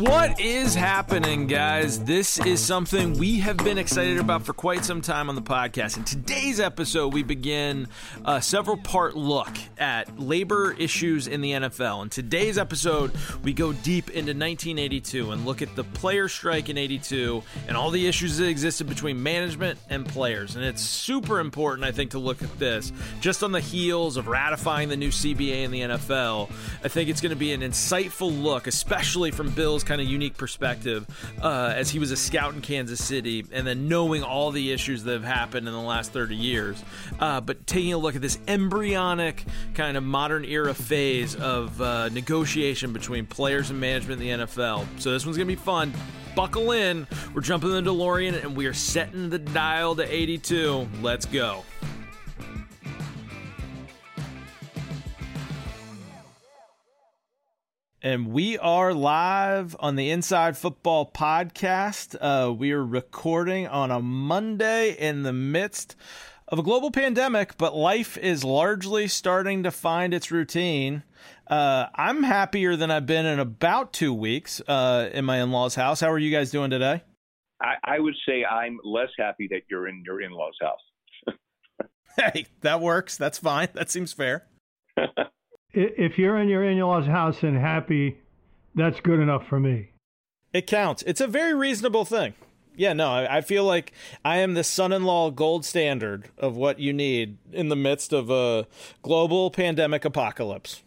What is happening, guys? This is something we have been excited about for quite some time on the podcast. In today's episode, we begin a several part look at labor issues in the NFL. In today's episode, we go deep into 1982 and look at the player strike in 82 and all the issues that existed between management and players. And it's super important, I think, to look at this just on the heels of ratifying the new CBA in the NFL. I think it's going to be an insightful look, especially from Bill's kind of unique perspective uh, as he was a scout in Kansas City and then knowing all the issues that have happened in the last 30 years. Uh, but taking a look at this embryonic kind of modern era phase of uh, negotiation between players and management in the NFL. So this one's going to be fun. Buckle in. We're jumping the DeLorean and we are setting the dial to 82. Let's go. And we are live on the Inside Football Podcast. Uh, we are recording on a Monday in the midst of a global pandemic, but life is largely starting to find its routine. Uh, I'm happier than I've been in about two weeks uh, in my in law's house. How are you guys doing today? I, I would say I'm less happy that you're in your in law's house. hey, that works. That's fine. That seems fair. if you're in your in-laws house and happy that's good enough for me. It counts. It's a very reasonable thing. Yeah no I, feel like i am the son-in-law gold standard of what you need in the midst of a global pandemic apocalypse.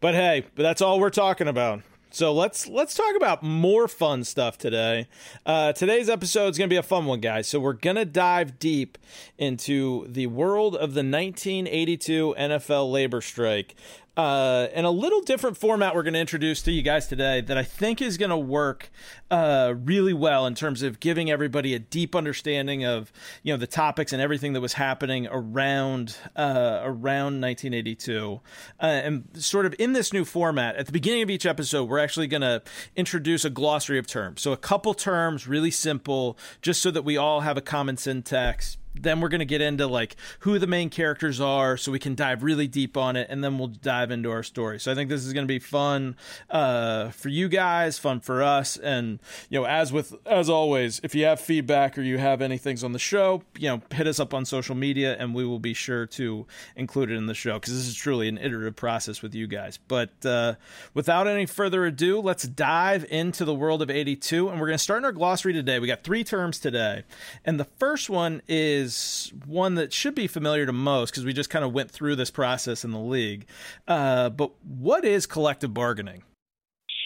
But hey but that's all we're talking about. So let's let's talk about more fun stuff today. Uh, today's episode is going to be a fun one, guys. So we're going to dive deep into the world of the 1982 NFL labor strike uh, and a little different format we're going to introduce to you guys today that I think is going to work uh, really well in terms of giving everybody a deep understanding of you know the topics and everything that was happening around uh, around 1982, uh, and sort of in this new format. At the beginning of each episode, we're actually going to introduce a glossary of terms, so a couple terms, really simple, just so that we all have a common syntax then we're going to get into like who the main characters are so we can dive really deep on it and then we'll dive into our story. So i think this is going to be fun uh, for you guys fun for us and you know as with as always if you have feedback or you have any things on the show you know hit us up on social media and we will be sure to include it in the show because this is truly an iterative process with you guys. But uh, without any further ado let's dive into the world of 82 and we're going to start in our glossary today. We got three terms today and the first one is is one that should be familiar to most because we just kind of went through this process in the league. Uh, but what is collective bargaining?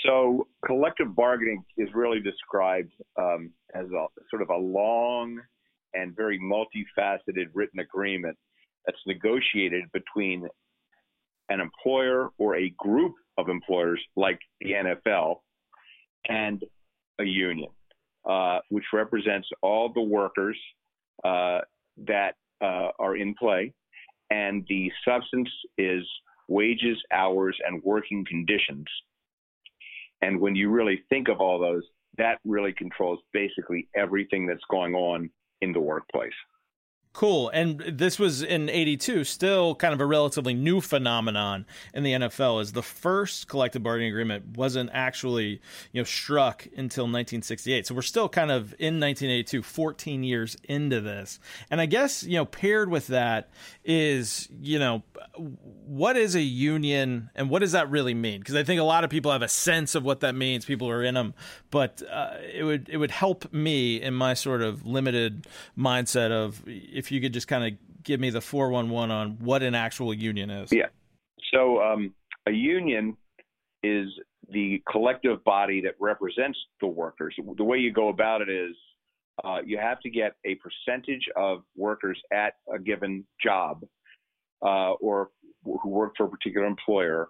So, collective bargaining is really described um, as a sort of a long and very multifaceted written agreement that's negotiated between an employer or a group of employers like the NFL and a union, uh, which represents all the workers that uh, are in play, and the substance is wages, hours, and working conditions. And when you really think of all those, that really controls basically everything that's going on in the workplace. Cool. And this was in 82, still kind of a relatively new phenomenon in the NFL as the first collective bargaining agreement wasn't actually, you know, struck until 1968. So we're still kind of in 1982, 14 years into this. And I guess, you know, paired with that is, you know, what is a union and what does that really mean? Because I think a lot of people have a sense of what that means. People are in them, but uh, it would it would help me in my sort of limited mindset of if you could just kind of give me the 411 on what an actual union is. Yeah. So um, a union is the collective body that represents the workers. The way you go about it is uh, you have to get a percentage of workers at a given job uh, or who work for a particular employer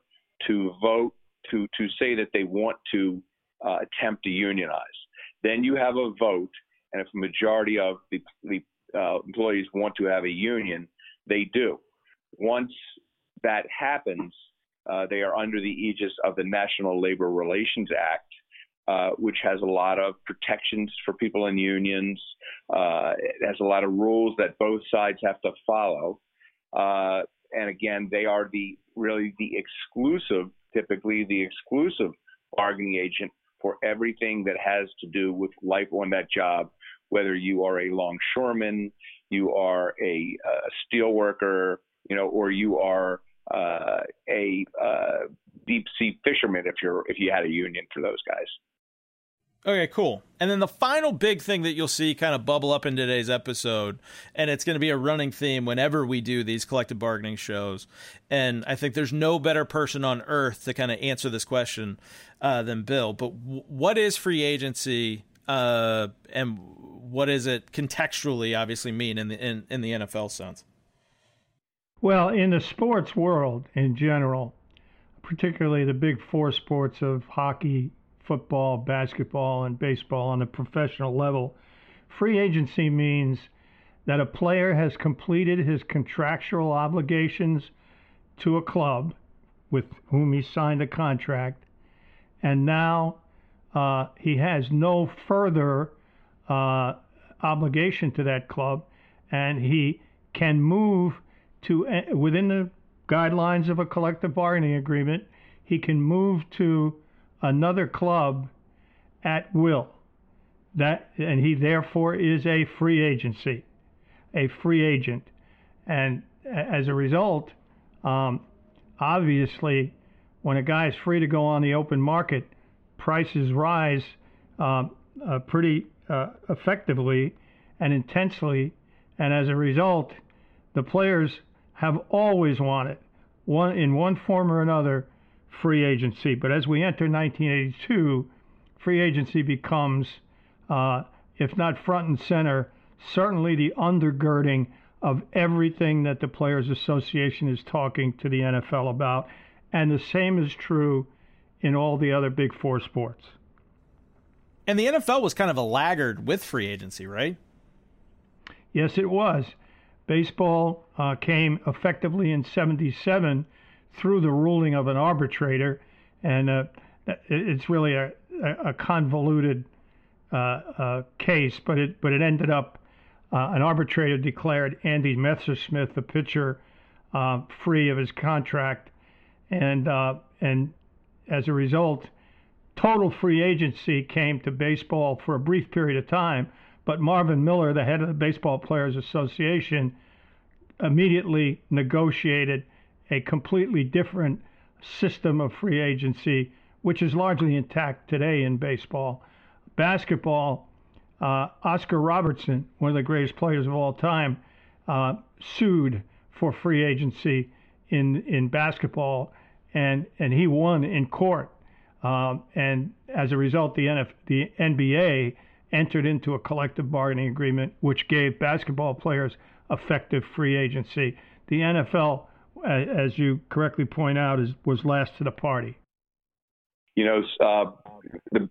to vote to to say that they want to uh, attempt to unionize. Then you have a vote, and if a majority of the, the uh, employees want to have a union, they do. Once that happens, uh, they are under the aegis of the National Labor Relations Act, uh, which has a lot of protections for people in unions. Uh, it has a lot of rules that both sides have to follow. Uh, and again, they are the really the exclusive, typically the exclusive bargaining agent for everything that has to do with life on that job, whether you are a longshoreman, you are a, a steel worker, you know, or you are uh, a uh, deep sea fisherman if you're if you had a union for those guys. Okay, cool. And then the final big thing that you'll see kind of bubble up in today's episode, and it's going to be a running theme whenever we do these collective bargaining shows. And I think there's no better person on earth to kind of answer this question uh, than Bill. But w- what is free agency, uh, and what does it contextually, obviously, mean in the in, in the NFL sense? Well, in the sports world in general, particularly the big four sports of hockey, football, basketball, and baseball on a professional level, free agency means that a player has completed his contractual obligations to a club with whom he signed a contract, and now uh, he has no further uh, obligation to that club, and he can move to uh, within the guidelines of a collective bargaining agreement. He can move to another club at will. That and he therefore is a free agency, a free agent, and as a result, um, obviously, when a guy is free to go on the open market, prices rise um, uh, pretty uh, effectively and intensely, and as a result, the players have always wanted one in one form or another free agency. But as we enter 1982, free agency becomes, uh, if not front and center, certainly the undergirding of everything that the Players Association is talking to the NFL about. And the same is true in all the other big four sports. And the NFL was kind of a laggard with free agency, right? Yes, it was. Baseball uh, came effectively in 77 through the ruling of an arbitrator, and uh, it's really a, a convoluted uh, uh, case, but it but it ended up uh, an arbitrator declared Andy Messersmith, the pitcher, uh, free of his contract, and uh, and as a result, total free agency came to baseball for a brief period of time. But Marvin Miller, the head of the Baseball Players Association, immediately negotiated a completely different system of free agency, which is largely intact today in baseball. Basketball, uh, Oscar Robertson, one of the greatest players of all time, uh, sued for free agency in in basketball, and and he won in court. Um, and as a result, the, NF, the NBA entered into a collective bargaining agreement which gave basketball players effective free agency. The NFL as you correctly point out, is was last to the party. You know, uh,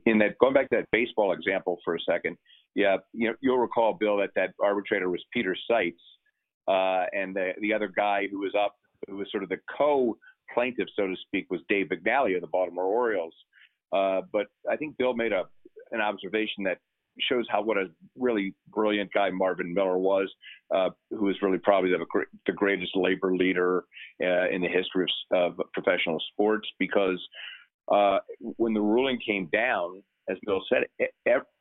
in that going back to that baseball example for a second, yeah, you know, you'll recall, Bill, that that arbitrator was Peter Seitz, uh, and the the other guy who was up, who was sort of the co-plaintiff, so to speak, was Dave McNally of the Baltimore Orioles. Uh, but I think Bill made a an observation that shows how what a really brilliant guy Marvin Miller was, uh, who was really probably the, the greatest labor leader uh, in the history of, of, professional sports. Because uh, when the ruling came down, as Bill said,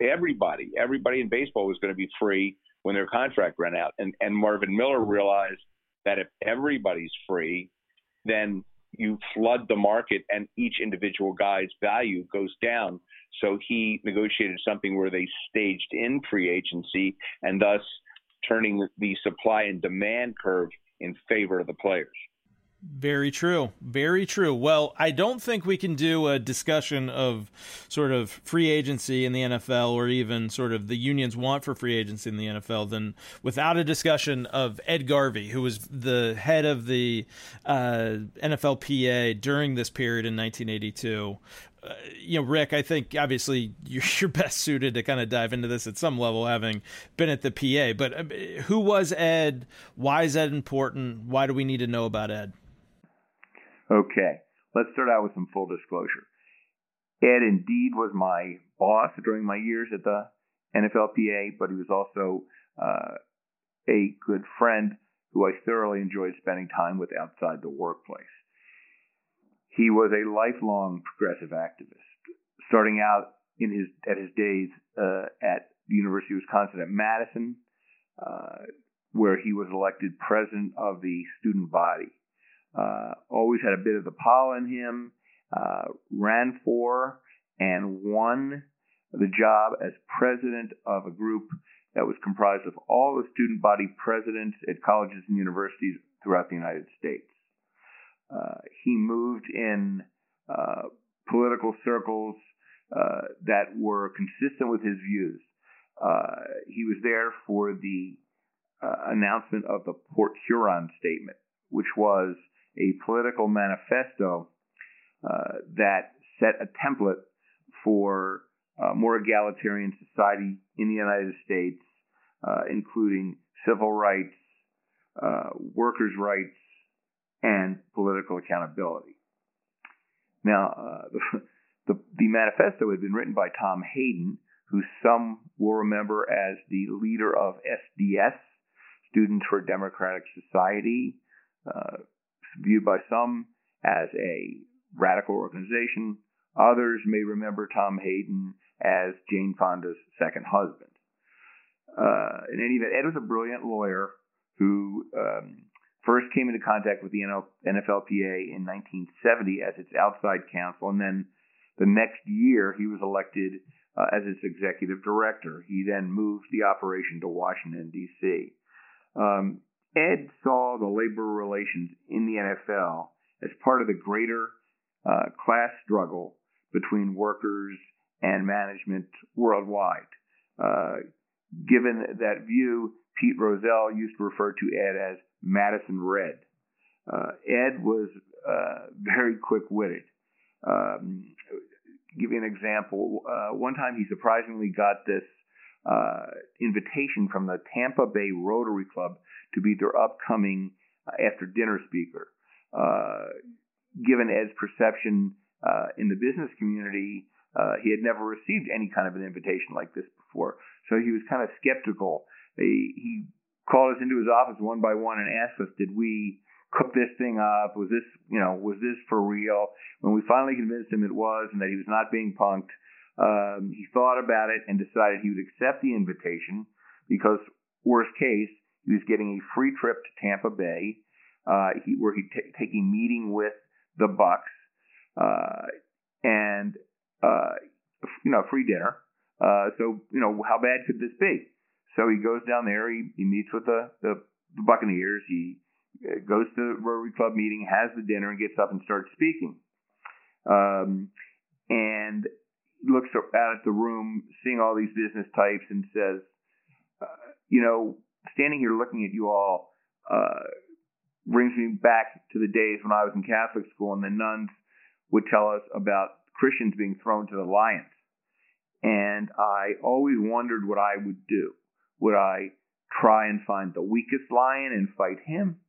everybody, everybody in baseball was going to be free when their contract ran out, and and Marvin Miller realized that if everybody's free, then you flood the market and each individual guy's value goes down. So he negotiated something where they staged in free agency and thus turning the supply and demand curve in favor of the players. Very true. Very true. Well, I don't think we can do a discussion of sort of free agency in the NFL or even sort of the union's want for free agency in the NFL than without a discussion of Ed Garvey, who was the head of the uh, NFLPA during this period in 1982. Uh, you know, Rick, I think obviously you're, you're best suited to kind of dive into this at some level, having been at the PA. But uh, who was Ed? Why is Ed important? Why do we need to know about Ed? Okay, let's start out with some full disclosure. Ed indeed was my boss during my years at the NFLPA, but he was also uh, a good friend who I thoroughly enjoyed spending time with outside the workplace. He was a lifelong progressive activist, starting out in his at his days uh, at the University of Wisconsin at Madison, uh, where he was elected president of the student body. Uh, always had a bit of the Paul in him. Uh, ran for and won the job as president of a group that was comprised of all the student body presidents at colleges and universities throughout the United States. Uh, he moved in uh, political circles uh, that were consistent with his views. Uh, he was there for the announcement of the Port Huron Statement, which was a political manifesto uh, that set a template for uh, more egalitarian society in the United States, uh, including civil rights, uh, workers' rights, and political accountability. Now, uh, the, the, the manifesto had been written by Tom Hayden, who some will remember as the leader of SDS, Students for Democratic Society, uh, viewed by some as a radical organization. Others may remember Tom Hayden as Jane Fonda's second husband. Uh, in any event, Ed was a brilliant lawyer who um, first came into contact with the NFLPA in 1970 as its outside counsel, and then the next year he was elected uh, as its executive director. He then moved the operation to Washington, D.C. Um, Ed saw the labor relations in the NFL as part of the greater uh, class struggle between workers and management worldwide. Uh, given that view, Pete Rozelle used to refer to Ed as Madison Red. Uh, Ed was uh, very quick witted. Um, give you an example. Uh, one time he surprisingly got this uh, invitation from the Tampa Bay Rotary Club to be their upcoming uh, after dinner speaker. Uh, given Ed's perception uh, in the business community, he had never received any kind of an invitation like this before. So he was kind of skeptical. He, he called us into his office one by one and asked us, did we cook this thing up? Was this, you know, was this for real? When we finally convinced him it was and that he was not being punked, um, he thought about it and decided he would accept the invitation because, worst case, he was getting a free trip to Tampa Bay, uh, he, where he'd t- take a meeting with the Bucs, uh, and uh, you know, free dinner. Uh, so you know, how bad could this be? So he goes down there. He, he meets with the, the the Buccaneers. He uh, goes to the Rotary Club meeting, has the dinner, and gets up and starts speaking. Um, and looks out at the room, seeing all these business types, and says, uh, "You know, standing here looking at you all uh, brings me back to the days when I was in Catholic school, and the nuns would tell us about Christians being thrown to the lions. And I always wondered what I would do. Would I try and find the weakest lion and fight him?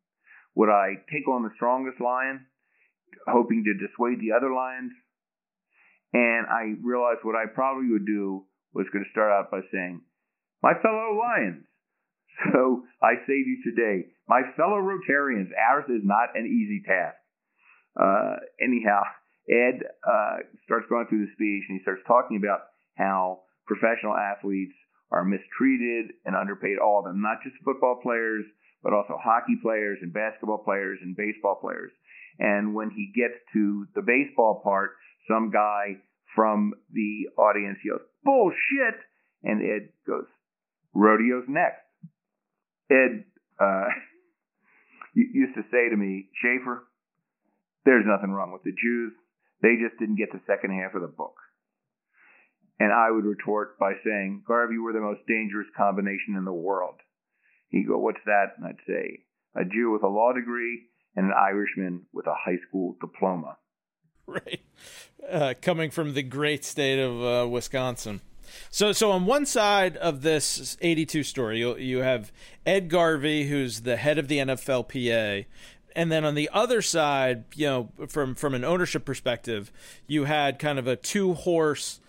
Would I take on the strongest lion, hoping to dissuade the other lions? And I realized what I probably would do was going to start out by saying, My fellow lions. So I say to you today, my fellow Rotarians, ours is not an easy task. Uh, anyhow, Ed uh, starts going through the speech and he starts talking about how professional athletes are mistreated and underpaid, all of them, not just football players, but also hockey players and basketball players and baseball players. And when he gets to the baseball part, some guy from the audience yells, bullshit! And Ed goes, rodeo's next. Ed uh, used to say to me, Schaefer, there's nothing wrong with the Jews. They just didn't get the second half of the book. And I would retort by saying, Garvey, we're the most dangerous combination in the world. He'd go, What's that? And I'd say, A Jew with a law degree and an Irishman with a high school diploma. Right. Uh, coming from the great state of uh, Wisconsin. So, so on one side of this 82 story, you, you have Ed Garvey, who's the head of the NFLPA, and then on the other side, you know, from from an ownership perspective, you had kind of a two horse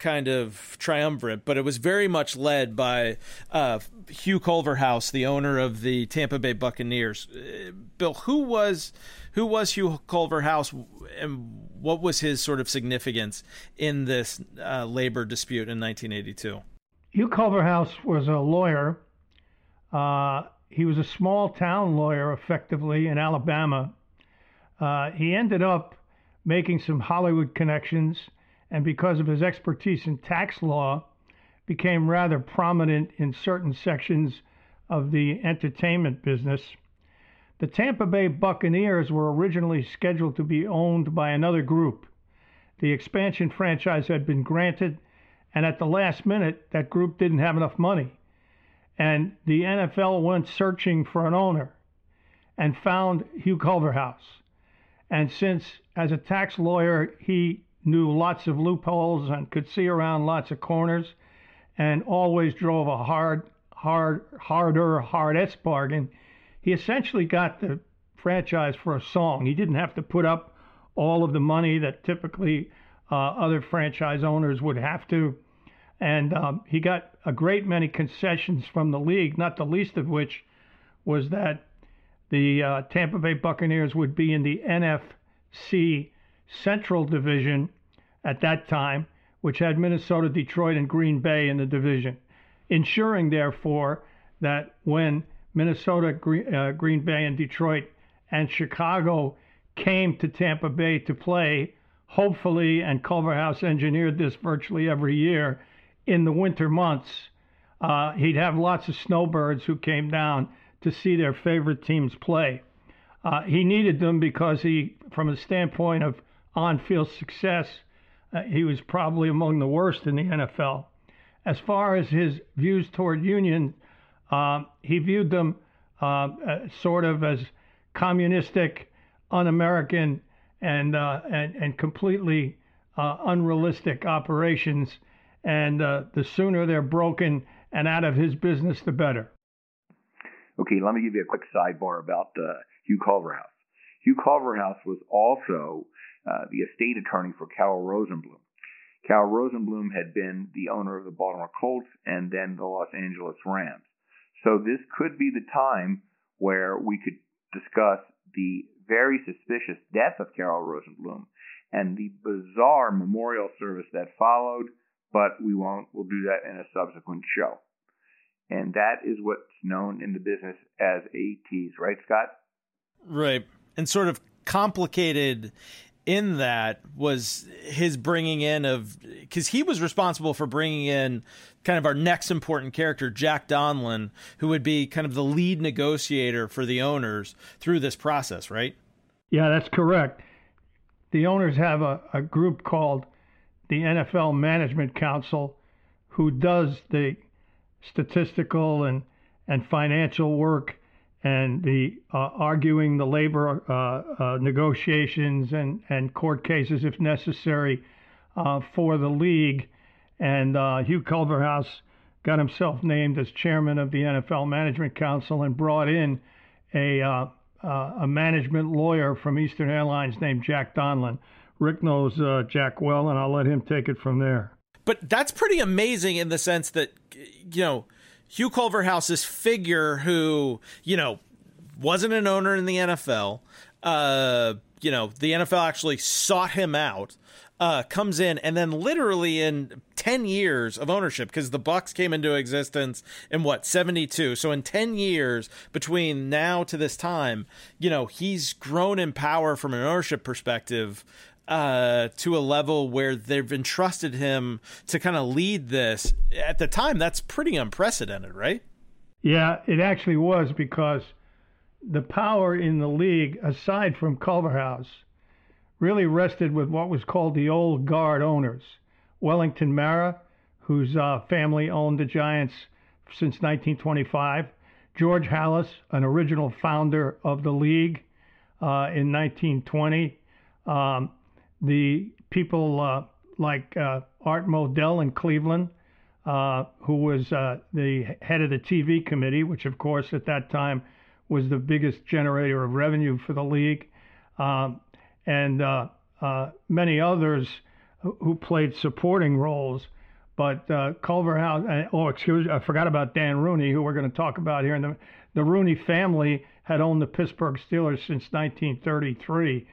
kind of triumvirate, but it was very much led by uh, Hugh Culverhouse, the owner of the Tampa Bay Buccaneers. Uh, Bill, who was who was Hugh Culverhouse, and what was his sort of significance in this uh, labor dispute in 1982? Hugh Culverhouse was a lawyer. Uh, he was a small town lawyer, effectively in Alabama. Uh, he ended up making some Hollywood connections, and because of his expertise in tax law, became rather prominent in certain sections of the entertainment business. The Tampa Bay Buccaneers were originally scheduled to be owned by another group. The expansion franchise had been granted, and at the last minute, that group didn't have enough money. And the NFL went searching for an owner and found Hugh Culverhouse. And since, as a tax lawyer, he knew lots of loopholes and could see around lots of corners and always drove a hard, hard, harder, hardest bargain, he essentially got the franchise for a song. He didn't have to put up all of the money that typically uh, other franchise owners would have to. And um, he got a great many concessions from the league, not the least of which was that the uh, Tampa Bay Buccaneers would be in the NFC Central Division at that time, which had Minnesota, Detroit, and Green Bay in the division, ensuring, therefore, that when Minnesota, Green, uh, Green Bay, and Detroit, and Chicago came to Tampa Bay to play. Hopefully, and Culverhouse engineered this virtually every year in the winter months. Uh, he'd have lots of snowbirds who came down to see their favorite teams play. Uh, he needed them because he, from a standpoint of on-field success, uh, he was probably among the worst in the NFL. As far as his views toward union uh, he viewed them uh, uh, sort of as communistic, un-American, and uh, and, and completely uh, unrealistic operations. And the sooner they're broken and out of his business, the better. Okay, let me give you a quick sidebar about Hugh Culverhouse. Hugh Culverhouse was also Uh, the estate attorney for Cal Rosenbloom. Cal Rosenbloom had been the owner of the Baltimore Colts and then the Los Angeles Rams. So this could be the time where we could discuss the very suspicious death of Carroll Rosenbloom and the bizarre memorial service that followed, but we won't. We'll do that in a subsequent show. And that is what's known in the business as a tease, right, Scott? Right. And sort of complicated in that was his bringing in of because he was responsible for bringing in kind of our next important character jack Donlan who would be kind of the lead negotiator for the owners through this process right? Yeah that's correct. The owners have a, a group called the nfl management council who does the statistical and and financial work and the uh, arguing the labor uh, uh, negotiations and, and court cases if necessary uh, for the league. And uh, Hugh Culverhouse got himself named as chairman of the NFL Management Council and brought in a uh, a management lawyer from Eastern Airlines named Jack Donlan. Rick knows Jack well, and I'll let him take it from there. But that's pretty amazing in the sense that you know Hugh Culverhouse's figure, who you know wasn't an owner in the NFL. Uh, you know, the NFL actually sought him out. Uh, comes in and then literally in 10 years of ownership because the Bucs came into existence in what 72 so in 10 years between now to this time you know he's grown in power from an ownership perspective uh, to a level where they've entrusted him to kind of lead this. At the time, that's pretty unprecedented, right? Yeah, it actually was because the power in the league, aside from Culverhouse, really rested with what was called the old guard owners. Wellington Mara, whose uh, family owned the Giants since 1925. George Halas, an original founder of the league uh, in 1920. Um, the people uh, like uh, Art Modell in Cleveland, uh, who was uh, the head of the TV committee, which of course at that time was the biggest generator of revenue for the league, um, and uh, uh, many others who played supporting roles. But uh, Culverhouse, oh, excuse me, I forgot about Dan Rooney, who we're going to talk about here. And the, the Rooney family had owned the Pittsburgh Steelers since 1933.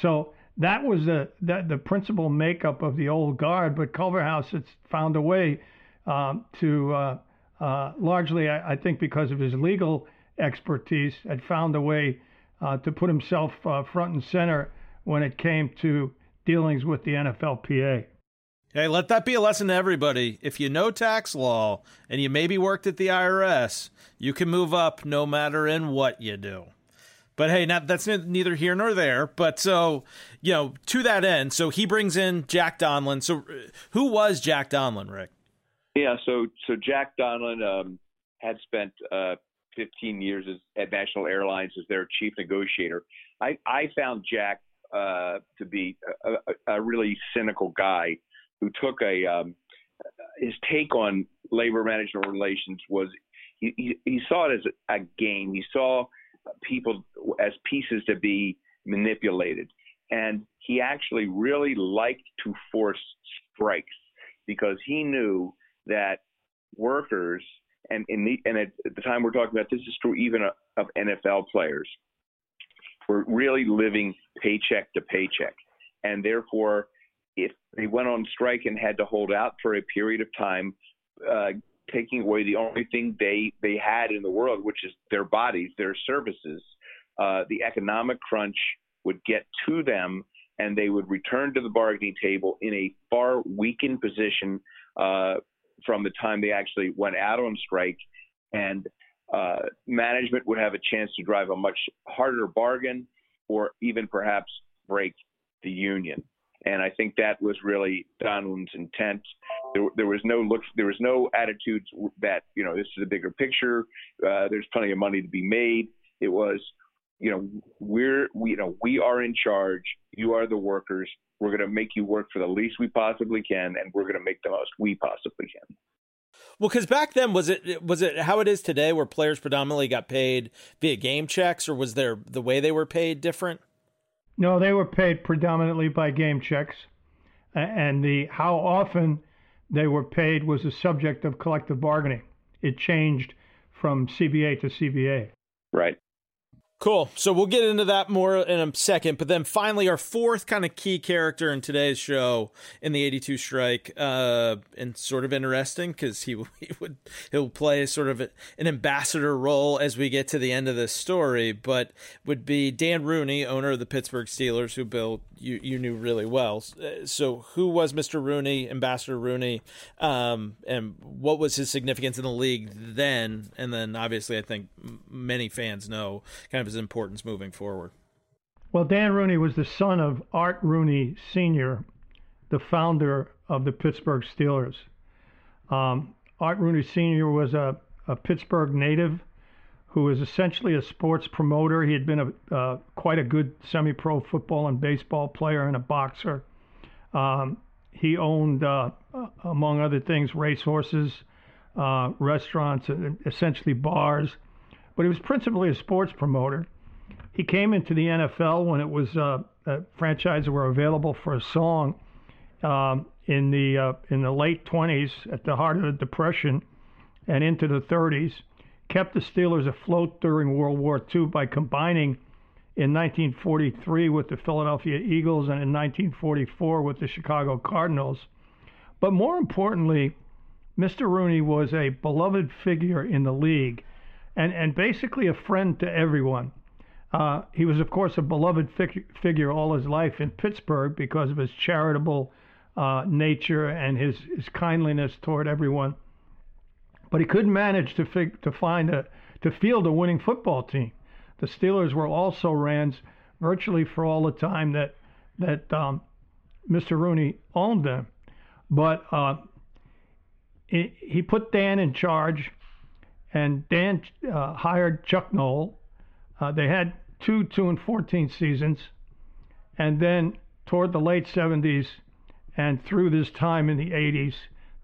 So that was the, the, the principal makeup of the old guard. But Culverhouse has found a way um, to, uh, uh, largely, I, I, think, because of his legal expertise, had found a way uh, to put himself uh, front and center when it came to dealings with the NFLPA. Hey, let that be a lesson to everybody. If you know tax law and you maybe worked at the IRS, you can move up no matter in what you do. But hey, not, that's neither here nor there. But so, you know, to that end, so he brings in Jack Donlan. So, uh, who was Jack Donlan, Rick? Yeah, so so Jack Donlan um, had spent uh, 15 years as, at National Airlines as their chief negotiator. I, I found Jack uh, to be a, a, really cynical guy who took a um, his take on labor management relations was he, he, he saw it as a game. He saw people as pieces to be manipulated, and he actually really liked to force strikes because he knew that workers and in the and at the time we're talking about this is true even of NFL players were really living paycheck to paycheck, and therefore if they went on strike and had to hold out for a period of time, uh, taking away the only thing they they had in the world, which is their bodies, their services, uh, the economic crunch would get to them, and they would return to the bargaining table in a far weakened position uh, from the time they actually went out on strike, and uh, management would have a chance to drive a much harder bargain, or even perhaps break the union. And I think that was really Donlan's intent. There, there, was no look, there was no attitudes that you know this is a bigger picture. Uh, there's plenty of money to be made. It was, you know, we're we, you know we are in charge. You are the workers. We're going to make you work for the least we possibly can, and we're going to make the most we possibly can. Well, because back then was it was it how it is today, where players predominantly got paid via game checks, or was there the way they were paid different? No, they were paid predominantly by game checks, and the how often they were paid was a subject of collective bargaining. It changed from CBA to CBA. Right. Cool. So we'll get into that more in a second. But then finally, our fourth kind of key character in today's show in the 82 strike, uh, and sort of interesting because he, he would he'll play sort of an ambassador role as we get to the end of this story, but would be Dan Rooney, owner of the Pittsburgh Steelers, who Bill you you knew really well. So who was Mr. Rooney, Ambassador Rooney, um, and what was his significance in the league then? And then obviously, I think many fans know kind of his importance moving forward? Well, Dan Rooney was the son of Art Rooney Sr., the founder of the Pittsburgh Steelers. Um, Art Rooney Sr. was a, a, Pittsburgh native who was essentially a sports promoter. He had been a uh, quite a good semi-pro football and baseball player and a boxer. Um, he owned, uh, among other things, racehorses, uh, restaurants, essentially bars but he was principally a sports promoter. He came into the NFL when it was uh, franchises were available for a song um, in the uh, in the late 20s, at the heart of the Depression, and into the 30s. Kept the Steelers afloat during World War II by combining in 1943 with the Philadelphia Eagles and in 1944 with the Chicago Cardinals. But more importantly, Mr. Rooney was a beloved figure in the league and, and basically a friend to everyone. Uh, he was, of course, a beloved fig- figure all his life in Pittsburgh because of his charitable uh, nature and his, his kindliness toward everyone. But he couldn't manage to fig- to find a to field a winning football team. The Steelers were also Rans virtually for all the time that that um, Mr. Rooney owned them. But uh, he, he put Dan in charge and Dan uh, hired Chuck Noll. Uh, they had two two and fourteen seasons, and then toward the late 70s and through this time in the 80s,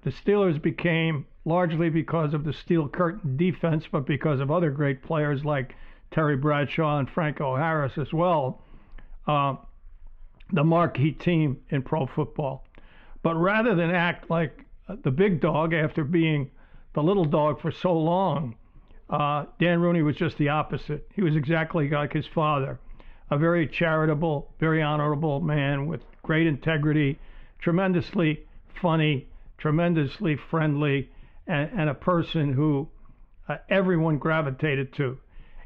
the Steelers became largely because of the steel curtain defense, but because of other great players like Terry Bradshaw and Franco Harris as well, uh, the marquee team in pro football. But rather than act like the big dog after being the little dog for so long, uh, Dan Rooney was just the opposite. He was exactly like his father, a very charitable, very honorable man with great integrity, tremendously funny, tremendously friendly, and, and a person who uh, everyone gravitated to.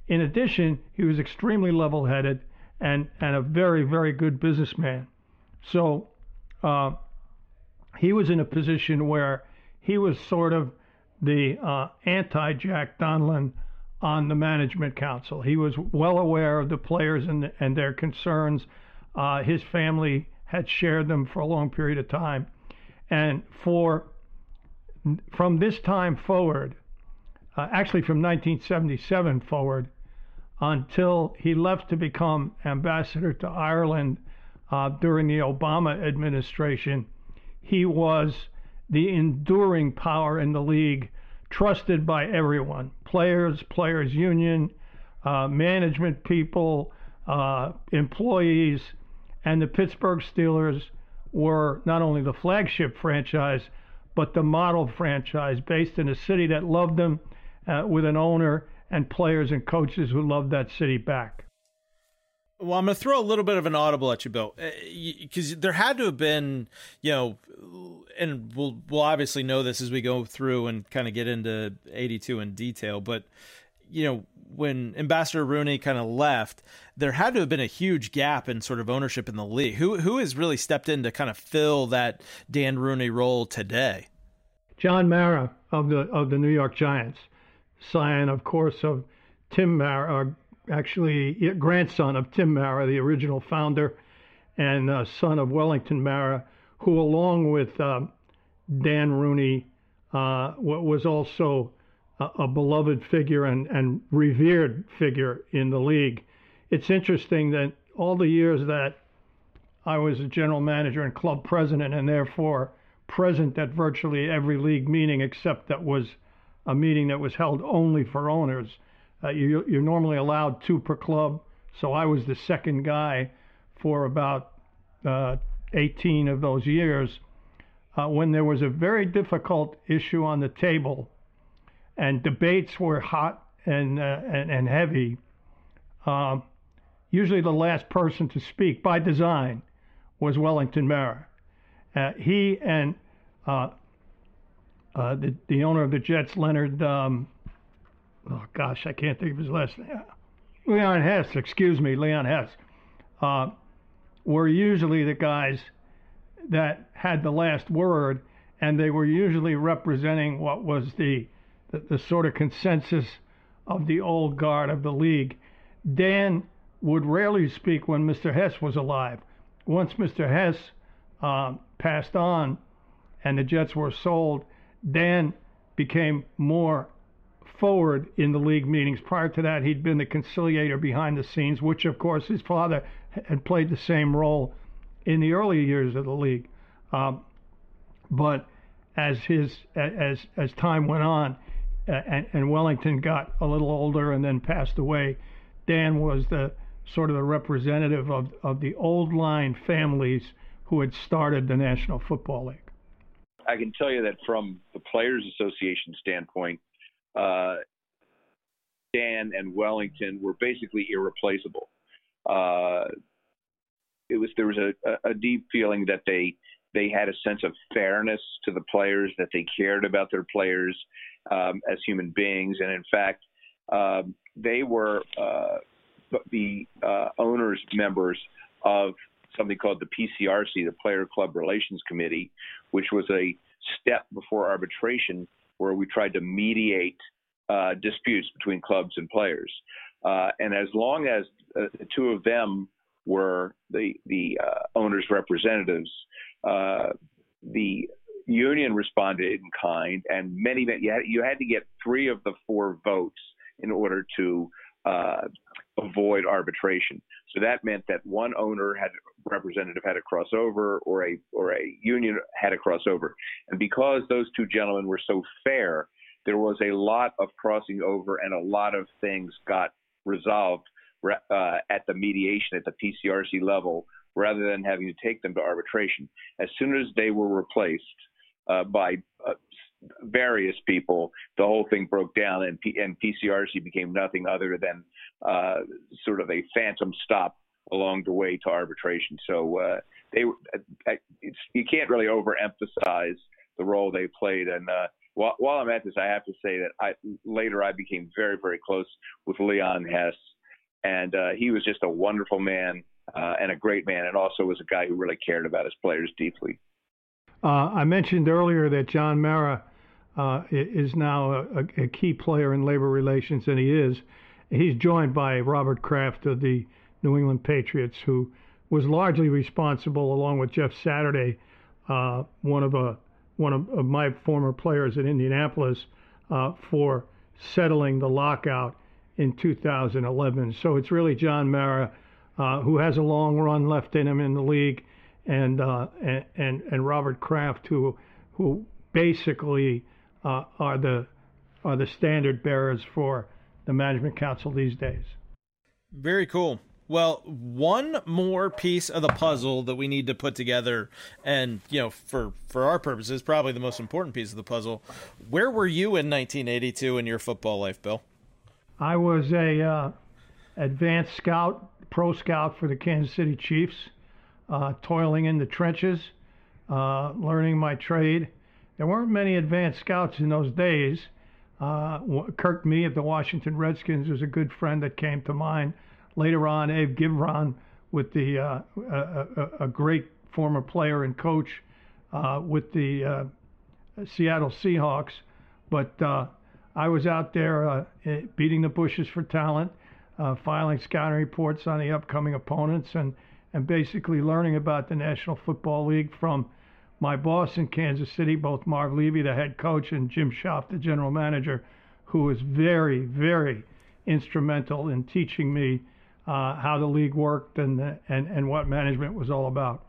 In addition, he was extremely level headed and, and a very, very good businessman. So uh, he was in a position where he was sort of the uh, anti Jack Donlan on the management council. He was well aware of the players and, and their concerns. Uh, his family had shared them for a long period of time. And for from this time forward, uh, actually from 1977 forward, until he left to become ambassador to Ireland uh, during the Obama administration, he was the enduring power in the league, trusted by everyone players, players' union, uh, management people, uh, employees, and the Pittsburgh Steelers were not only the flagship franchise, but the model franchise based in a city that loved them uh, with an owner and players and coaches who loved that city back. Well, I'm going to throw a little bit of an audible at you, Bill, because uh, there had to have been, you know, and we'll we'll obviously know this as we go through and kind of get into 82 in detail, but you know, when Ambassador Rooney kind of left, there had to have been a huge gap in sort of ownership in the league. Who who has really stepped in to kind of fill that Dan Rooney role today? John Mara of the of the New York Giants, scion, of course, of Tim Mara, actually grandson of Tim Mara, the original founder, and uh, son of Wellington Mara, who, along with uh, Dan Rooney, uh, was also a, a, beloved figure and, and revered figure in the league. It's interesting that all the years that I was a general manager and club president, and therefore present at virtually every league meeting except that was a meeting that was held only for owners. Uh, you, you're normally allowed two per club, so I was the second guy for about uh, 18 of those years. Uh, when there was a very difficult issue on the table and debates were hot and, uh, and, and, heavy, um, usually the last person to speak by design was Wellington Mara. Uh, he and uh, the, the owner of the Jets, Leonard um, oh gosh, I can't think of his last name. Leon Hess, excuse me, Leon Hess, uh, were usually the guys that had the last word, and they were usually representing what was the, the, the sort of consensus of the old guard of the league. Dan would rarely speak when Mr. Hess was alive. Once Mr. Hess uh, passed on and the Jets were sold, Dan became more forward in the league meetings. Prior to that, he'd been the conciliator behind the scenes, which, of course, his father had played the same role in the early years of the league. Um, but as his as as time went on, uh, and, and Wellington got a little older and then passed away, Dan was the sort of the representative of, of the old line families who had started the National Football League. I can tell you that from the Players Association standpoint, uh, Dan and Wellington were basically irreplaceable. Uh, it was there was a, a, deep feeling that they they had a sense of fairness to the players, that they cared about their players um, as human beings, and in fact, um, they were uh, the uh, owners members of something called the PCRC, the Player Club Relations Committee, which was a step before arbitration where we tried to mediate uh, disputes between clubs and players. Uh, and as long as uh, the two of them were the the uh, owners' representatives, uh, the union responded in kind, and many you had, you had to get three of the four votes in order to uh, avoid arbitration. So that meant that one owner had representative had to cross over, or a or a union had to cross over. And because those two gentlemen were so fair, there was a lot of crossing over, and a lot of things got resolved uh, at the mediation at the PCRC level rather than having to take them to arbitration. As soon as they were replaced uh, by uh, various people, the whole thing broke down, and, P- and PCRC became nothing other than uh, sort of a phantom stop along the way to arbitration. So uh, they, you can't really overemphasize the role they played. And uh, while, while, I'm at this, I have to say that I later I became very, very close with Leon Hess, and uh, he was just a wonderful man uh, and a great man, and also was a guy who really cared about his players deeply. Uh, I mentioned earlier that John Mara uh, is now a, a, key player in labor relations, and he is. He's joined by Robert Kraft of the New England Patriots, who was largely responsible, along with Jeff Saturday, uh, one of a one of, of, my former players at Indianapolis, uh, for settling the lockout in 2011. So it's really John Mara, uh, who has a long run left in him in the league, and uh, and and Robert Kraft, who who basically uh, are the are the standard bearers for the management council these days. Very cool. Well, one more piece of the puzzle that we need to put together, and you know, for for our purposes, probably the most important piece of the puzzle. Where were you in 1982 in your football life, Bill? I was a uh, advanced scout, pro scout for the Kansas City Chiefs, uh, toiling in the trenches, uh, learning my trade. There weren't many advanced scouts in those days. Uh, Kirk Mee of the Washington Redskins was a good friend that came to mind. Later on, Abe Gibron with the uh, a, a, great former player and coach uh, with the uh, Seattle Seahawks. But uh, I was out there uh, eh, beating the bushes for talent, filing scouting reports on the upcoming opponents, and and basically learning about the National Football League from my boss in Kansas City, both Marv Levy, the head coach, and Jim Schaaf, the general manager, who was very, very instrumental in teaching me uh, how the league worked and, and, and what management was all about.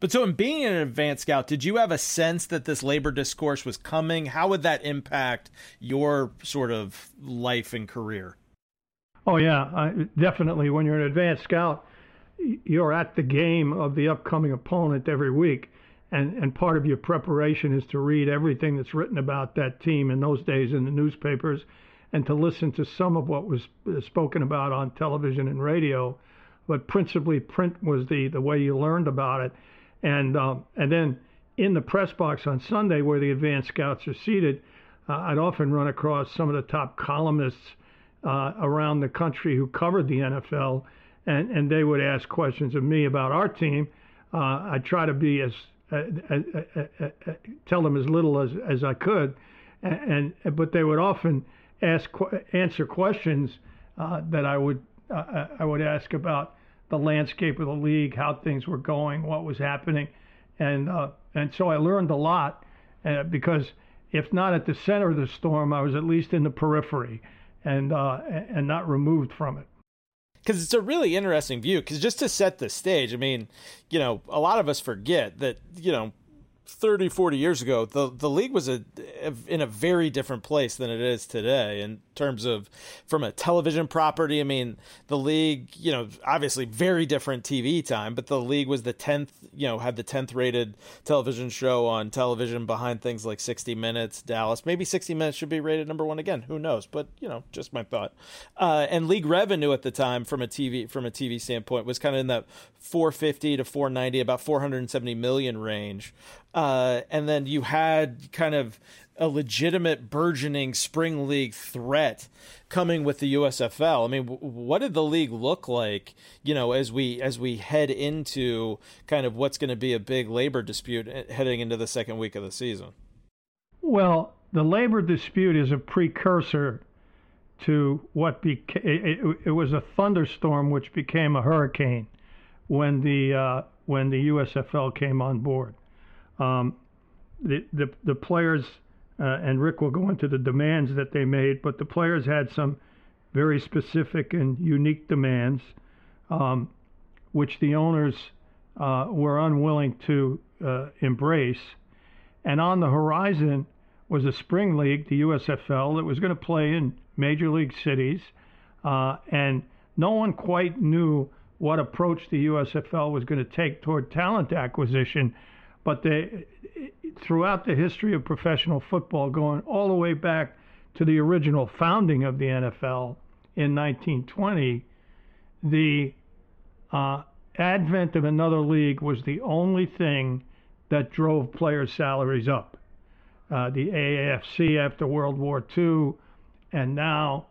But so, in being an advanced scout, did you have a sense that this labor discourse was coming? How would that impact your sort of life and career? Oh, yeah, uh, definitely. When you're an advanced scout, you're at the game of the upcoming opponent every week. And, and part of your preparation is to read everything that's written about that team in those days in the newspapers and to listen to some of what was spoken about on television and radio, but principally print was the the way you learned about it, and um, and then in the press box on Sunday where the advanced scouts are seated, uh, I'd often run across some of the top columnists uh, around the country who covered the NFL, and and they would ask questions of me about our team. Uh, I'd try to be as tell them as little as as I could, and, and but they would often ask answer questions uh, that I would uh, uh, I would ask about the landscape of the league, how things were going, what was happening, and uh, and so I learned a lot uh, because if not at the center of the storm, I was at least in the periphery and uh, and not removed from it because it's a really interesting view. Because just to set the stage, I mean, you know, a lot of us forget that you know 30 40 years ago the the league was a in a very different place than it is today in terms of from a television property i mean the league you know obviously very different tv time but the league was the 10th you know had the 10th rated television show on television behind things like 60 minutes dallas. Maybe 60 minutes should be rated number 1 again. Who knows? But you know just my thought. Uh, and league revenue at the time from a tv from a tv standpoint was kind of in that 450 to 490 about 470 million range. Uh, and then you had kind of a legitimate burgeoning spring league threat coming with the USFL. I mean, what did the league look like, you know, as we as we head into kind of what's going to be a big labor dispute heading into the second week of the season? Well, the labor dispute is a precursor to what became it, it, it, was a thunderstorm which became a hurricane when the uh, when the USFL came on board. Um, the, the, the players, and Rick will go into the demands that they made, but the players had some very specific and unique demands, um, which the owners uh, were unwilling to uh, embrace. And on the horizon was a spring league, the USFL, that was going to play in major league cities. Uh, and no one quite knew what approach the USFL was going to take toward talent acquisition. But they, throughout the history of professional football, going all the way back to the original founding of the NFL in 1920, the uh, advent of another league was the only thing that drove players' salaries up. Uh, the AAFC after World War II, and now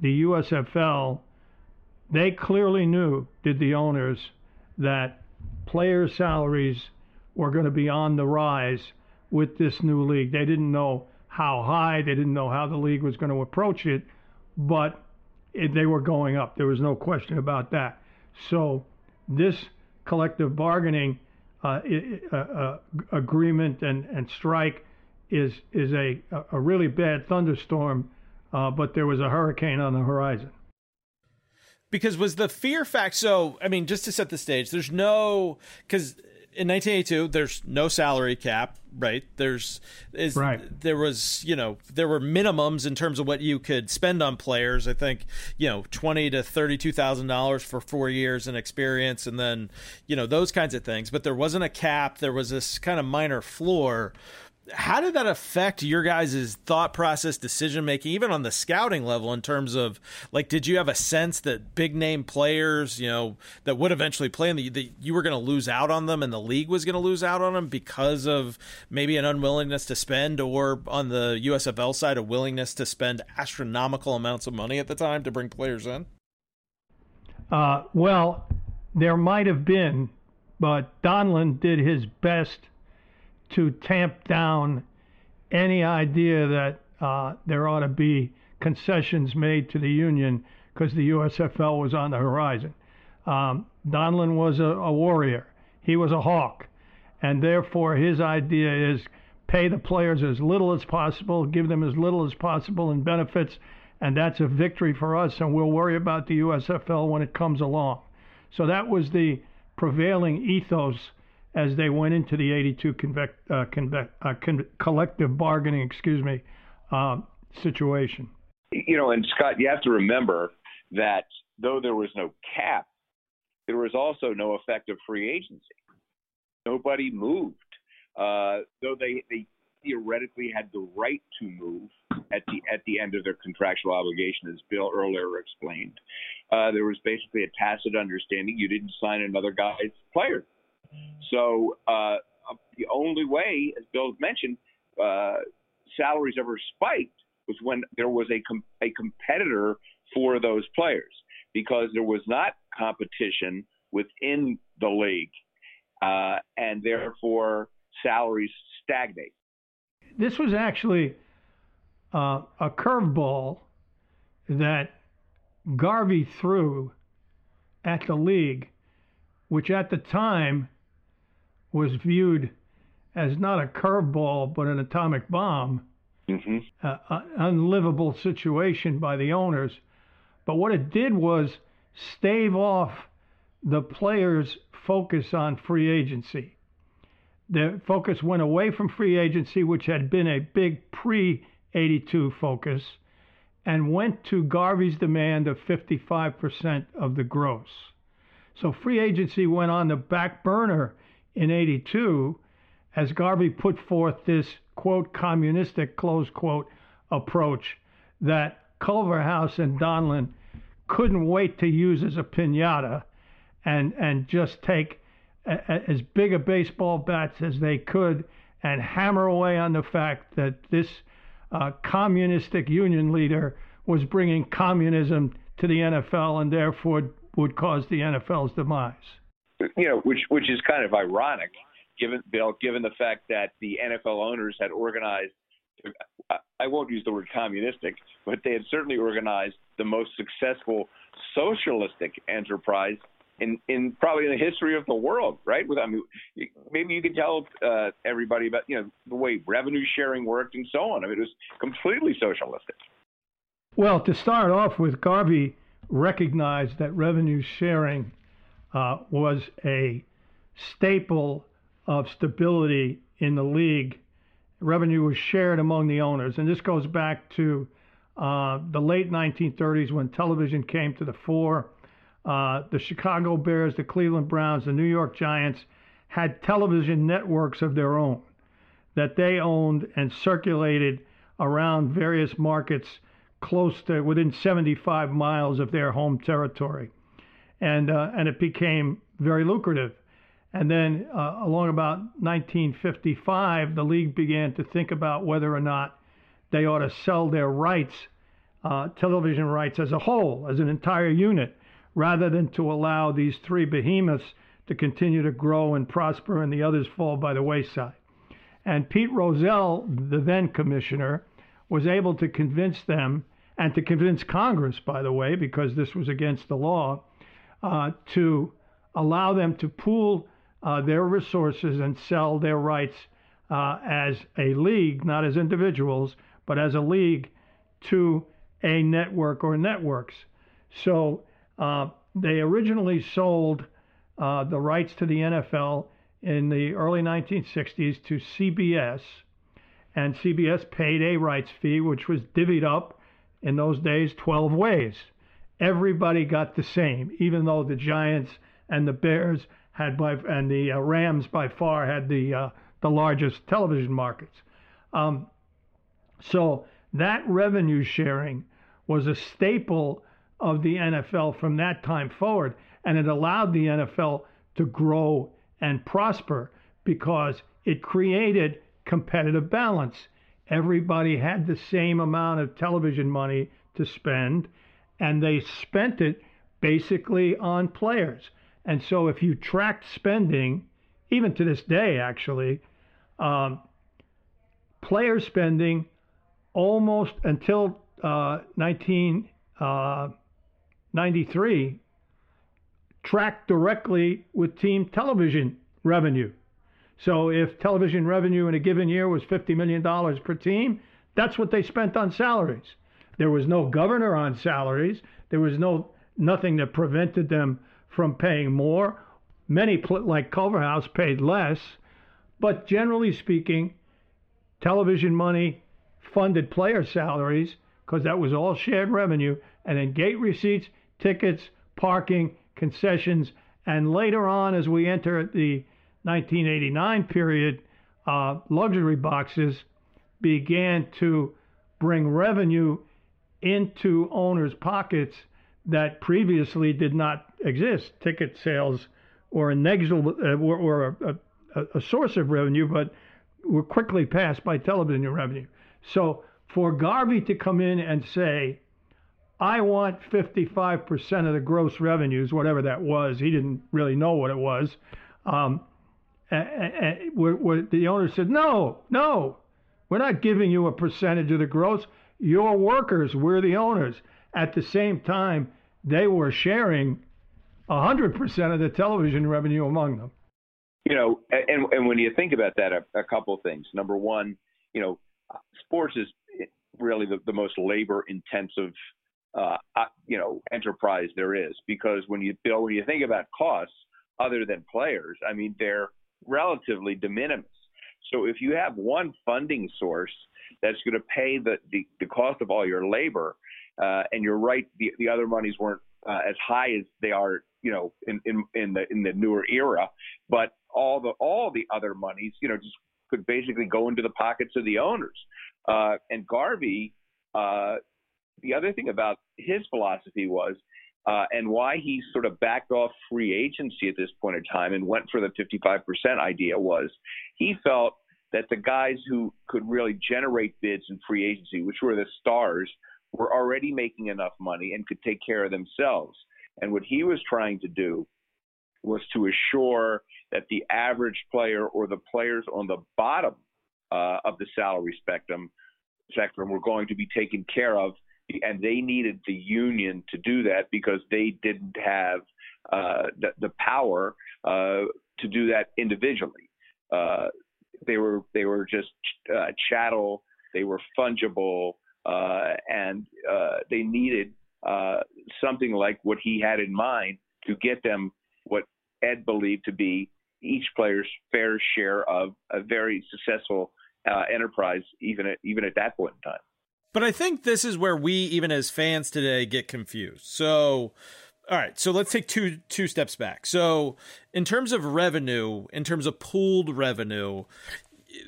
the USFL, they clearly knew, did the owners, that players' salaries were going to be on the rise with this new league. They didn't know how high, they didn't know how the league was going to approach it, but it, they were going up. There was no question about that. So this collective bargaining uh, uh, uh, agreement and, and strike is is a, a really bad thunderstorm, uh, but there was a hurricane on the horizon. Because was the fear fact so? I mean, just to set the stage, there's no because in 1982 there's no salary cap right? There's is right. there was you know there were minimums in terms of what you could spend on players. I think you know 20 to 32 thousand dollars for four years in experience and then you know those kinds of things. But there wasn't a cap. There was this kind of minor floor how did that affect your guys' thought process, decision making, even on the scouting level in terms of like, did you have a sense that big name players, you know, that would eventually play in the, that you were going to lose out on them and the league was going to lose out on them because of maybe an unwillingness to spend or on the USFL side, a willingness to spend astronomical amounts of money at the time to bring players in? Uh, well, there might have been, but Donlan did his best to tamp down any idea that uh, there ought to be concessions made to the union because the USFL was on the horizon. Um, Donlan was a, a warrior. He was a hawk. And therefore, his idea is pay the players as little as possible, give them as little as possible in benefits, and that's a victory for us, and we'll worry about the USFL when it comes along. So that was the prevailing ethos as they went into the 82 convec- uh, uh, con- collective bargaining, excuse me, uh, situation. You know, and Scott, you have to remember that though there was no cap, there was also no effective free agency. Nobody moved. Uh, though they, they theoretically had the right to move at the at the end of their contractual obligation, as Bill earlier explained. Uh, there was basically a tacit understanding you didn't sign another guy's player. So uh, the only way, as Bill mentioned, uh, salaries ever spiked was when there was a com- a competitor for those players because there was not competition within the league, uh, and therefore salaries stagnate. This was actually uh, a curveball that Garvey threw at the league, which at the time was viewed as not a curveball but an atomic bomb, mm-hmm. uh, an unlivable situation by the owners. But what it did was stave off the players' focus on free agency. The focus went away from free agency, which had been a big pre 82 focus, and went to Garvey's demand of 55% of the gross. So free agency went on the back burner in 82 as Garvey put forth this quote communistic close quote approach that Culverhouse and Donlan couldn't wait to use as a pinata and and just take a, a, as big a baseball bats as they could and hammer away on the fact that this uh, communistic union leader was bringing communism to the NFL and therefore would cause the NFL's demise you know, which which is kind of ironic, given Bill, given the fact that the NFL owners had organized. I won't use the word communistic, but they had certainly organized the most successful socialistic enterprise in in probably in the history of the world, right? With I mean, maybe you could tell uh, everybody about you know the way revenue sharing worked and so on. I mean, it was completely socialistic. Well, to start off with, Garvey recognized that revenue sharing uh, was a staple of stability in the league. Revenue was shared among the owners, and this goes back to uh, the late 1930s when television came to the fore. uh, the Chicago Bears, the Cleveland Browns, the New York Giants had television networks of their own that they owned and circulated around various markets close to within 75 miles of their home territory. And, uh, and it became very lucrative. And then uh, along about 1955, the league began to think about whether or not they ought to sell their rights, uh, television rights as a whole, as an entire unit, rather than to allow these three behemoths to continue to grow and prosper and the others fall by the wayside. And Pete Rozelle, the then commissioner, was able to convince them and to convince Congress, by the way, because this was against the law, uh, to allow them to pool uh, their resources and sell their rights uh, as a league, not as individuals, but as a league to a network or networks. So uh, they originally sold uh, the rights to the NFL in the early 1960s to CBS, and CBS paid a rights fee, which was divvied up in those days 12 ways. Everybody got the same, even though the Giants and the Bears had by and the uh, Rams by far had the uh, the largest television markets. Um, so that revenue sharing was a staple of the NFL from that time forward, and it allowed the NFL to grow and prosper because it created competitive balance. Everybody had the same amount of television money to spend, and they spent it basically on players. And so, if you tracked spending, even to this day, actually, um, player spending almost until uh, 1993 uh, tracked directly with team television revenue. So if television revenue in a given year was $50 million per team, that's what they spent on salaries. There was no governor on salaries. There was no nothing that prevented them from paying more. Many, like Culverhouse, paid less. But generally speaking, television money funded player salaries because that was all shared revenue, and then gate receipts, tickets, parking, concessions, and later on, as we enter the 1989 period, uh, luxury boxes began to bring revenue into owners' pockets that previously did not exist. Ticket sales were a uh, were, were a, a, a, source of revenue, but were quickly passed by television revenue. So for Garvey to come in and say, I want 55% of the gross revenues, whatever that was, he didn't really know what it was. Um, where, where the owner said, no, no, we're not giving you a percentage of the gross. Your workers, we're the owners. At the same time, they were sharing 100% of the television revenue among them. You know, and, and when you think about that, a, a couple of things. Number one, you know, sports is really the, the most labor intensive, uh, uh, you know, enterprise there is because when you Bill, when you think about costs other than players, I mean, they're relatively de minimis. So if you have one funding source that's going to pay the, the, the cost of all your labor, uh, and you're right, the, the other monies weren't uh, as high as they are, you know, in, in, in the in the newer era, but all the all the other monies, you know, just could basically go into the pockets of the owners. Uh, and Garvey, uh, the other thing about his philosophy was uh, and why he sort of backed off free agency at this point in time and went for the 55% idea was he felt that the guys who could really generate bids in free agency, which were the stars, were already making enough money and could take care of themselves. And what he was trying to do was to assure that the average player or the players on the bottom uh, of the salary spectrum spectrum were going to be taken care of and they needed the union to do that because they didn't have uh, the, the, power uh, to do that individually. Uh, they were they were just uh, chattel. They were fungible, uh, and uh, they needed something like what he had in mind to get them what Ed believed to be each player's fair share of a very successful enterprise, even at even at that point in time. But I think this is where we, even as fans today, get confused. So All right, so let's take two two steps back. So, in terms of revenue, in terms of pooled revenue,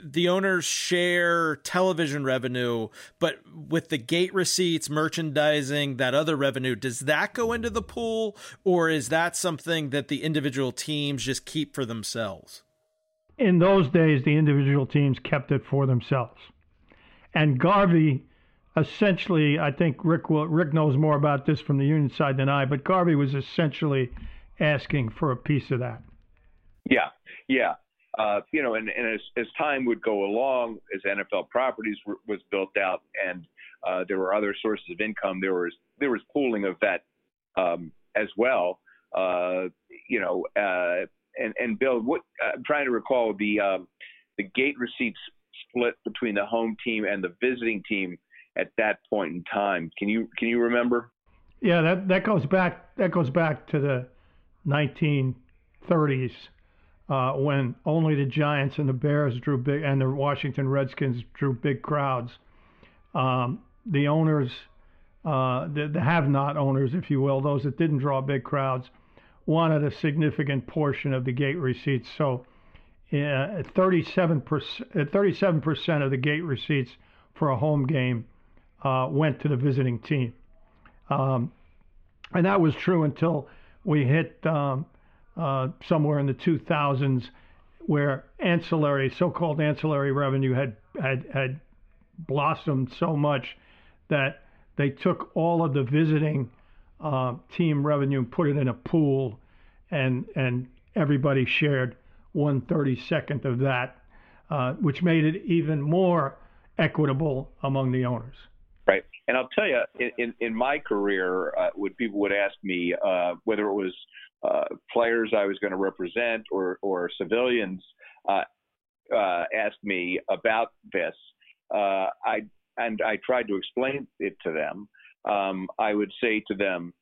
the owners share television revenue, but with the gate receipts, merchandising, that other revenue, does that go into the pool or is that something that the individual teams just keep for themselves? In those days, the individual teams kept it for themselves. And Garvey essentially, I think Rick will, Rick knows more about this from the union side than I, but Garvey was essentially asking for a piece of that. Yeah, yeah uh, you know, and, and as, as time would go along, as NFL properties was built out, and uh, there were other sources of income, there was there was pooling of that um, as well. Uh, you know, uh, and and Bill, what I'm trying to recall the um, the gate receipts split between the home team and the visiting team at that point in time. Can you can you remember? Yeah, that that goes back that goes back to the 1930s uh, when only the Giants and the Bears drew big, and the Washington Redskins drew big crowds. Um, the owners, uh, the, the have-not owners, if you will, those that didn't draw big crowds, wanted a significant portion of the gate receipts. So, uh, 37 percent, 37 percent of the gate receipts for a home game uh, went to the visiting team, um, and that was true until we hit. Um, uh, somewhere in the 2000s where ancillary, so-called ancillary revenue had had had blossomed so much that they took all of the visiting uh, team revenue and put it in a pool, and and everybody shared one thirty second of that, uh, which made it even more equitable among the owners. Right, and I'll tell you, in in, my career, uh, when people would ask me uh, whether it was uh, players I was going to represent or, or civilians uh, uh, asked me about this, uh, I and I tried to explain it to them. Um, I would say to them,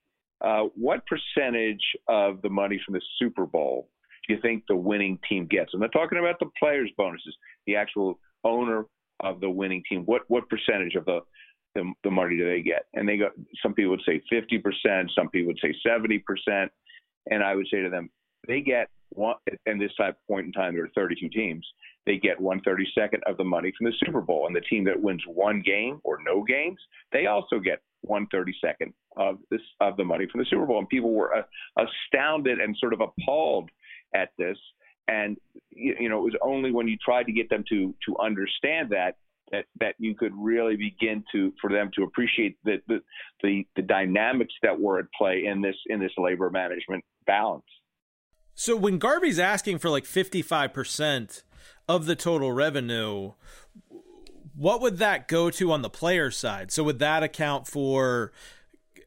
"What percentage of the money from the Super Bowl do you think the winning team gets?" I'm not talking about the players' bonuses, the actual owner of the winning team. What what percentage of the the, the money do they get? And they go. Some people would say 50 percent. Some people would say 70 percent. And I would say to them, they get one, and this type point in time, there are 32 teams. They get 132nd of the money from the Super Bowl, and the team that wins one game or no games, they also get 132nd of this of the money from the Super Bowl. And people were uh, astounded and sort of appalled at this. And you know, it was only when you tried to get them to to understand that that that you could really begin to for them to appreciate the the the, the dynamics that were at play in this in this labor management balance. So when Garvey's asking for like 55% of the total revenue, what would that go to on the player side? So would that account for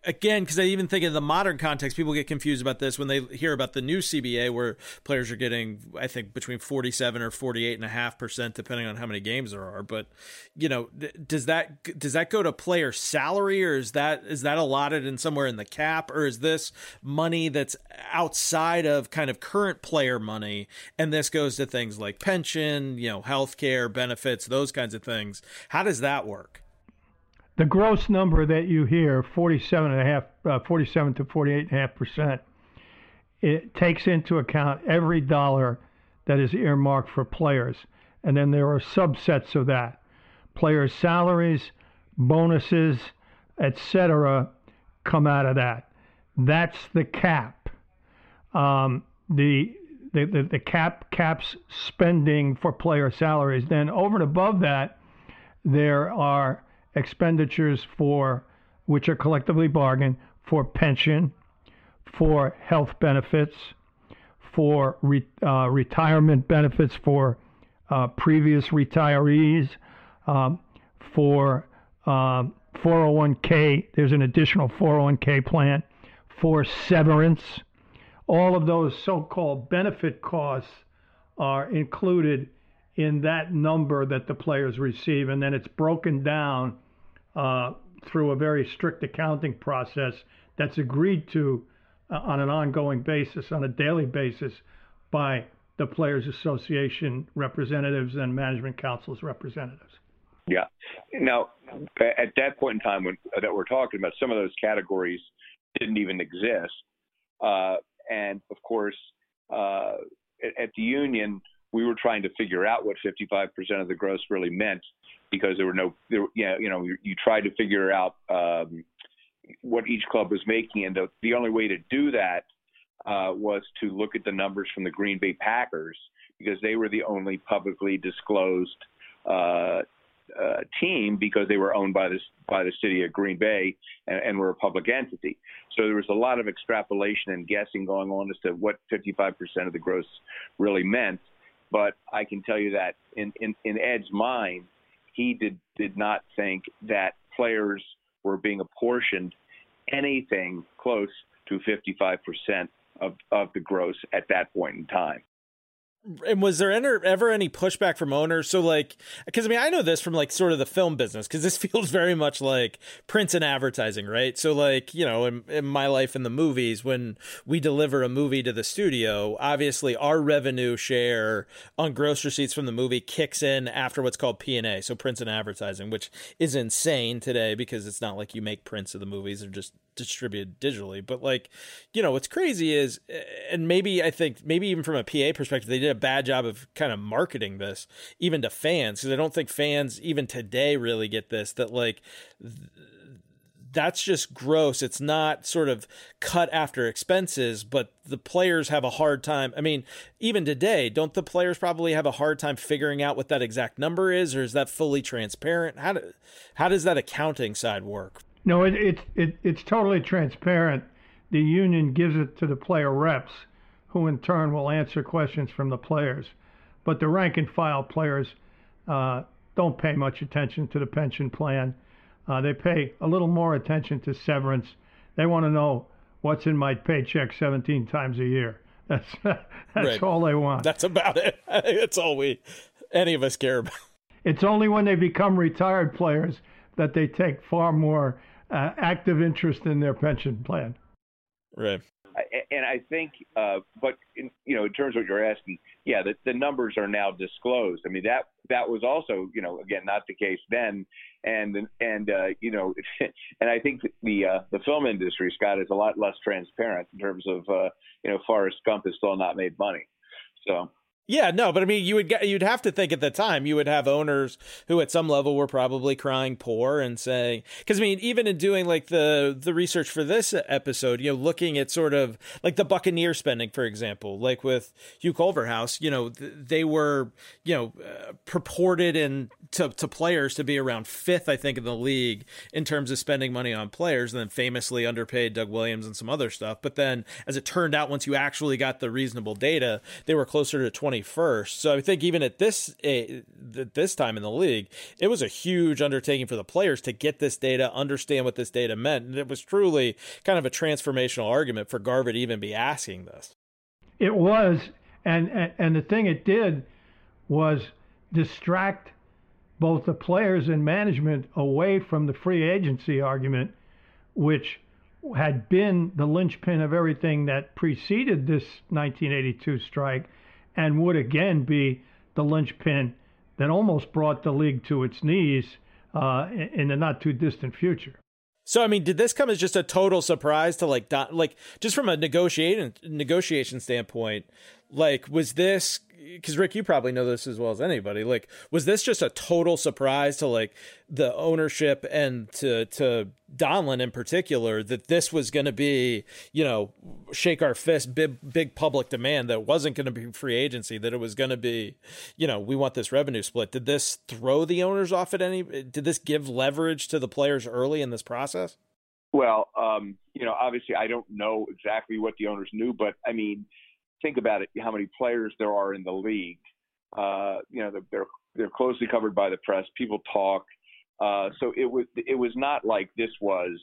again, because I even think in the modern context, people get confused about this when they hear about the new CBA, where players are getting, I think, between forty-seven or forty-eight and a half percent, depending on how many games there are. But you know, does that does that go to player salary, or is that is that allotted in somewhere in the cap, or is this money that's outside of kind of current player money, and this goes to things like pension, you know, healthcare benefits, those kinds of things? How does that work? The gross number that you hear, 47 and a half, uh, 47 to 48 and a half percent, it takes into account every dollar that is earmarked for players, and then there are subsets of that: players' salaries, bonuses, etc., come out of that. That's the cap. Um, the, the, the the cap caps spending for player salaries. Then over and above that, there are expenditures for which are collectively bargained for pension, for health benefits, for re, uh, retirement benefits for uh, previous retirees, um, for um, 401k. There's an additional 401k plan for severance. All of those so-called benefit costs are included in that number that the players receive, and then it's broken down uh, through a very strict accounting process that's agreed to uh, on an ongoing basis, on a daily basis, by the Players Association representatives and Management Council's representatives. Yeah. Now, at that point in time when that we're talking about, some of those categories didn't even exist. Uh, and of course, uh, at, at, the union, we were trying to figure out what 55% of the gross really meant because there were no, there, you know, you know, you, you tried to figure out um, what each club was making, and the, the only way to do that uh, was to look at the numbers from the Green Bay Packers because they were the only publicly disclosed uh, uh, team because they were owned by this by the city of Green Bay and, and were a public entity. So there was a lot of extrapolation and guessing going on as to what 55% of the gross really meant. But I can tell you that in, in, in Ed's mind, he did did not think that players were being apportioned anything close to 55% of, of the gross at that point in time and was there ever ever any pushback from owners? So like, because I mean, I know this from like sort of the film business because this feels very much like prints and advertising, right? So like, you know, in, in, my life in the movies, when we deliver a movie to the studio, obviously our revenue share on gross receipts from the movie kicks in after what's called P and A, so prints and advertising, which is insane today because it's not like you make prints of the movies; they're just distributed digitally. But like, you know, what's crazy is, and maybe I think maybe even from a PA perspective, they did a bad job of kind of marketing this even to fans because I don't think fans even today really get this that like. Th- that's just gross. It's not sort of cut after expenses, but the players have a hard time. I mean, even today, don't the players probably have a hard time figuring out what that exact number is, or is that fully transparent? How do, how does that accounting side work? No, it, it, it, it's totally transparent. The union gives it to the player reps, who in turn will answer questions from the players. But the rank and file players uh, don't pay much attention to the pension plan. Uh, they pay a little more attention to severance. They want to know what's in my paycheck 17 times a year. That's that's right. all they want. That's about it. That's all we any of us care about. It's only when they become retired players that they take far more uh, active interest in their pension plan. Right. And I think, uh, but in, you know, in terms of what you're asking, yeah, the, the numbers are now disclosed. I mean, that that was also, you know, again, not the case then, and and uh, you know, and I think the uh, the film industry, Scott, is a lot less transparent in terms of, uh, you know, Forrest Gump has still not made money, so. Yeah, no, but I mean, you would get, you'd have to think at the time you would have owners who, at some level, were probably crying poor and saying, because I mean, even in doing like the the research for this episode, you know, looking at sort of like the Buccaneer spending, for example, like with Hugh Culverhouse, you know, they were you know uh, purported and to to players to be around fifth, I think, in the league in terms of spending money on players, and then famously underpaid Doug Williams and some other stuff. But then, as it turned out, once you actually got the reasonable data, they were closer to twenty 21st. So I think even at this uh, this time in the league, it was a huge undertaking for the players to get this data, understand what this data meant, and it was truly kind of a transformational argument for Garvey to even be asking this. It was, and and, and the thing it did was distract both the players and management away from the free agency argument, which had been the linchpin of everything that preceded this 1982 strike and would again be the linchpin that almost brought the league to its knees uh, in the not too distant future. So I mean, did this come as just a total surprise to like, like just from a negotiation negotiation standpoint? Like, was this because Rick, you probably know this as well as anybody. Like, was this just a total surprise to like the ownership and to to Donlan in particular that this was going to be, you know, shake our fist, big big public demand that wasn't going to be free agency, that it was going to be, you know, we want this revenue split. Did this throw the owners off at any? Did this give leverage to the players early in this process? Well, um, you know, obviously I don't know exactly what the owners knew, but I mean think about it, how many players there are in the league. Uh, you know, they're they're closely covered by the press. People talk. Uh, so it was it was not like this was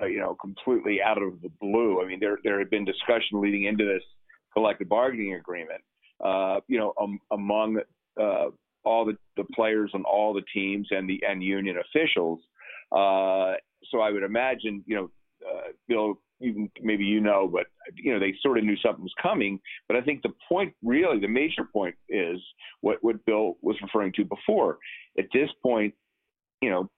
uh, you know completely out of the blue. I mean, there there had been discussion leading into this collective bargaining agreement. Uh, you know, um, among uh, all the, the players on all the teams and the and union officials. Uh, so I would imagine, you know, uh, Bill you maybe you know, but you know they sort of knew something was coming. But I think the point, really, the major point is what what Bill was referring to before. At this point, you know,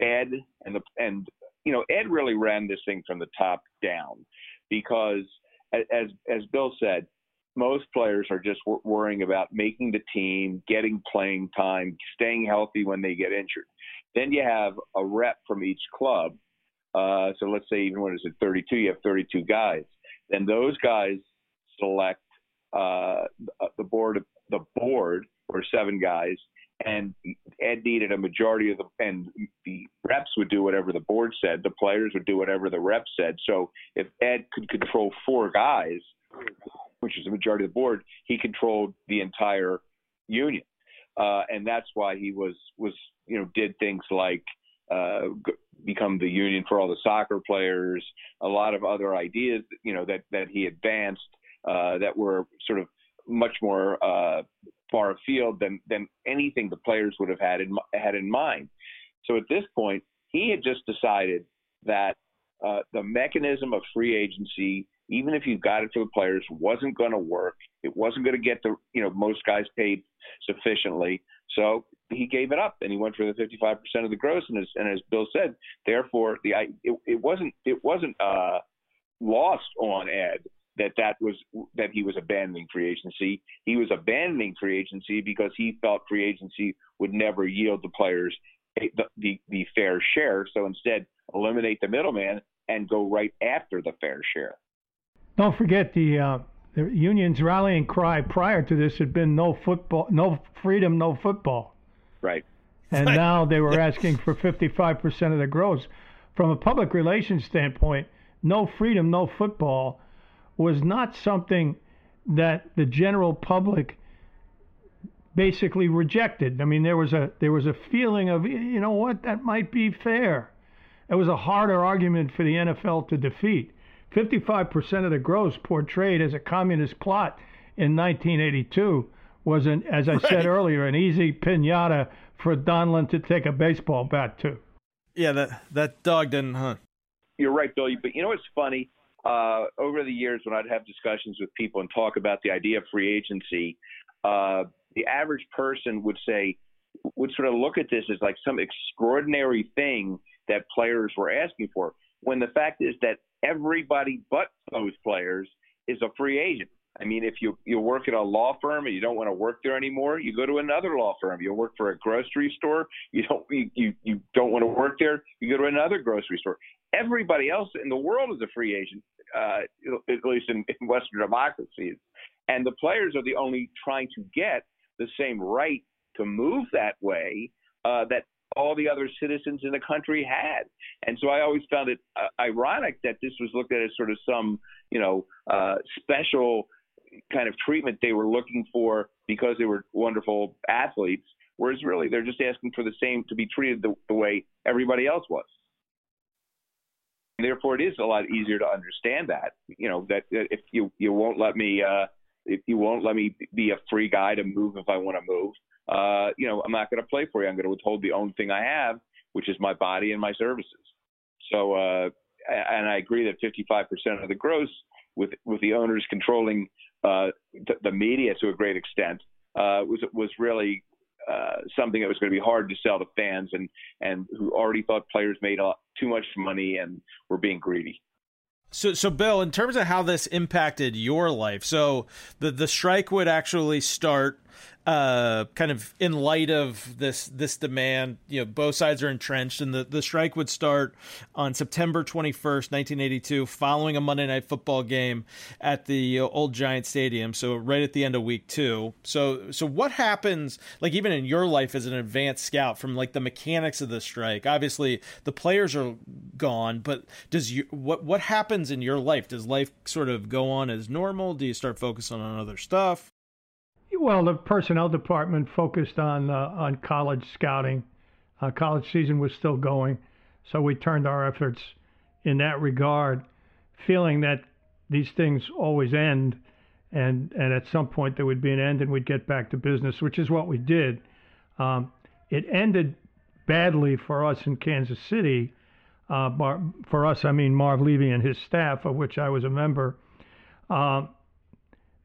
Ed and the and you know Ed really ran this thing from the top down. because, as as Bill said, most players are just worrying about making the team, getting playing time, staying healthy when they get injured. Then you have a rep from each club. Uh, so let's say even when it's at 32, you have 32 guys. Then those guys select uh, the board. The board or seven guys, and Ed needed a majority of the and the reps would do whatever the board said. The players would do whatever the reps said. So if Ed could control four guys, which is the majority of the board, he controlled the entire union, uh, and that's why he was was you know did things like uh, become the union for all the soccer players, a lot of other ideas you know that that he advanced uh, that were sort of much more uh, far afield than than anything the players would have had in had in mind. So at this point, he had just decided that uh, the mechanism of free agency even if you got it for the players, wasn't going to work. It wasn't going to get the you know most guys paid sufficiently. So he gave it up and he went for the 55% of the gross. And as, and as Bill said, therefore the it, it wasn't it wasn't uh, lost on Ed that that was that he was abandoning free agency. He was abandoning free agency because he felt free agency would never yield the players the, the, the fair share. So instead, eliminate the middleman and go right after the fair share. Don't forget the uh, the union's rallying cry prior to this had been no football, no freedom, no football. Right. And now they were asking for 55% of the gross. From a public relations standpoint, no freedom, no football was not something that the general public basically rejected. I mean, there was a there was a feeling of you know what that might be fair. It was a harder argument for the NFL to defeat. 55% of the gross portrayed as a communist plot in 1982 was, an, as I right. said earlier, an easy pinata for Donlan to take a baseball bat to. Yeah, that that dog didn't hunt. You're right, Bill. But you know what's funny? Uh, over the years, when I'd have discussions with people and talk about the idea of free agency, uh, the average person would say, would sort of look at this as like some extraordinary thing that players were asking for. When the fact is that everybody but those players is a free agent. I mean, if you you work at a law firm and you don't want to work there anymore, you go to another law firm. You work for a grocery store, you don't you you, you don't want to work there, you go to another grocery store. Everybody else in the world is a free agent, uh, at least in, in Western democracies, and the players are the only trying to get the same right to move that way uh, that all the other citizens in the country had. And so I always found it uh, ironic that this was looked at as sort of some, you know, uh, special kind of treatment they were looking for because they were wonderful athletes, whereas really they're just asking for the same to be treated the, the way everybody else was. And therefore, it is a lot easier to understand that, you know, that if you you won't let me, uh, if you won't let me be a free guy to move if I want to move, uh, you know, I'm not going to play for you. I'm going to withhold the only thing I have, which is my body and my services. So, uh, and I agree that 55% of the gross, with with the owners controlling uh, the, media to a great extent, uh, was was really uh, something that was going to be hard to sell to fans and and who already thought players made too much money and were being greedy. So, so Bill, in terms of how this impacted your life, so the the strike would actually start uh, kind of in light of this this demand, you know, both sides are entrenched, and the, the strike would start on September 21st, 1982, following a Monday Night Football game at the uh, old Giant Stadium. So right at the end of week two. So so what happens, like even in your life as an advanced scout, from like the mechanics of the strike? Obviously, the players are gone, but does you what what happens in your life? Does life sort of go on as normal? Do you start focusing on other stuff? Well, the personnel department focused on uh, on college scouting. Uh, college season was still going, so we turned our efforts in that regard, feeling that these things always end, and and at some point there would be an end, and we'd get back to business, which is what we did. Um, it ended badly for us in Kansas City. Uh, Mar- for us, I mean Marv Levy and his staff, of which I was a member, uh,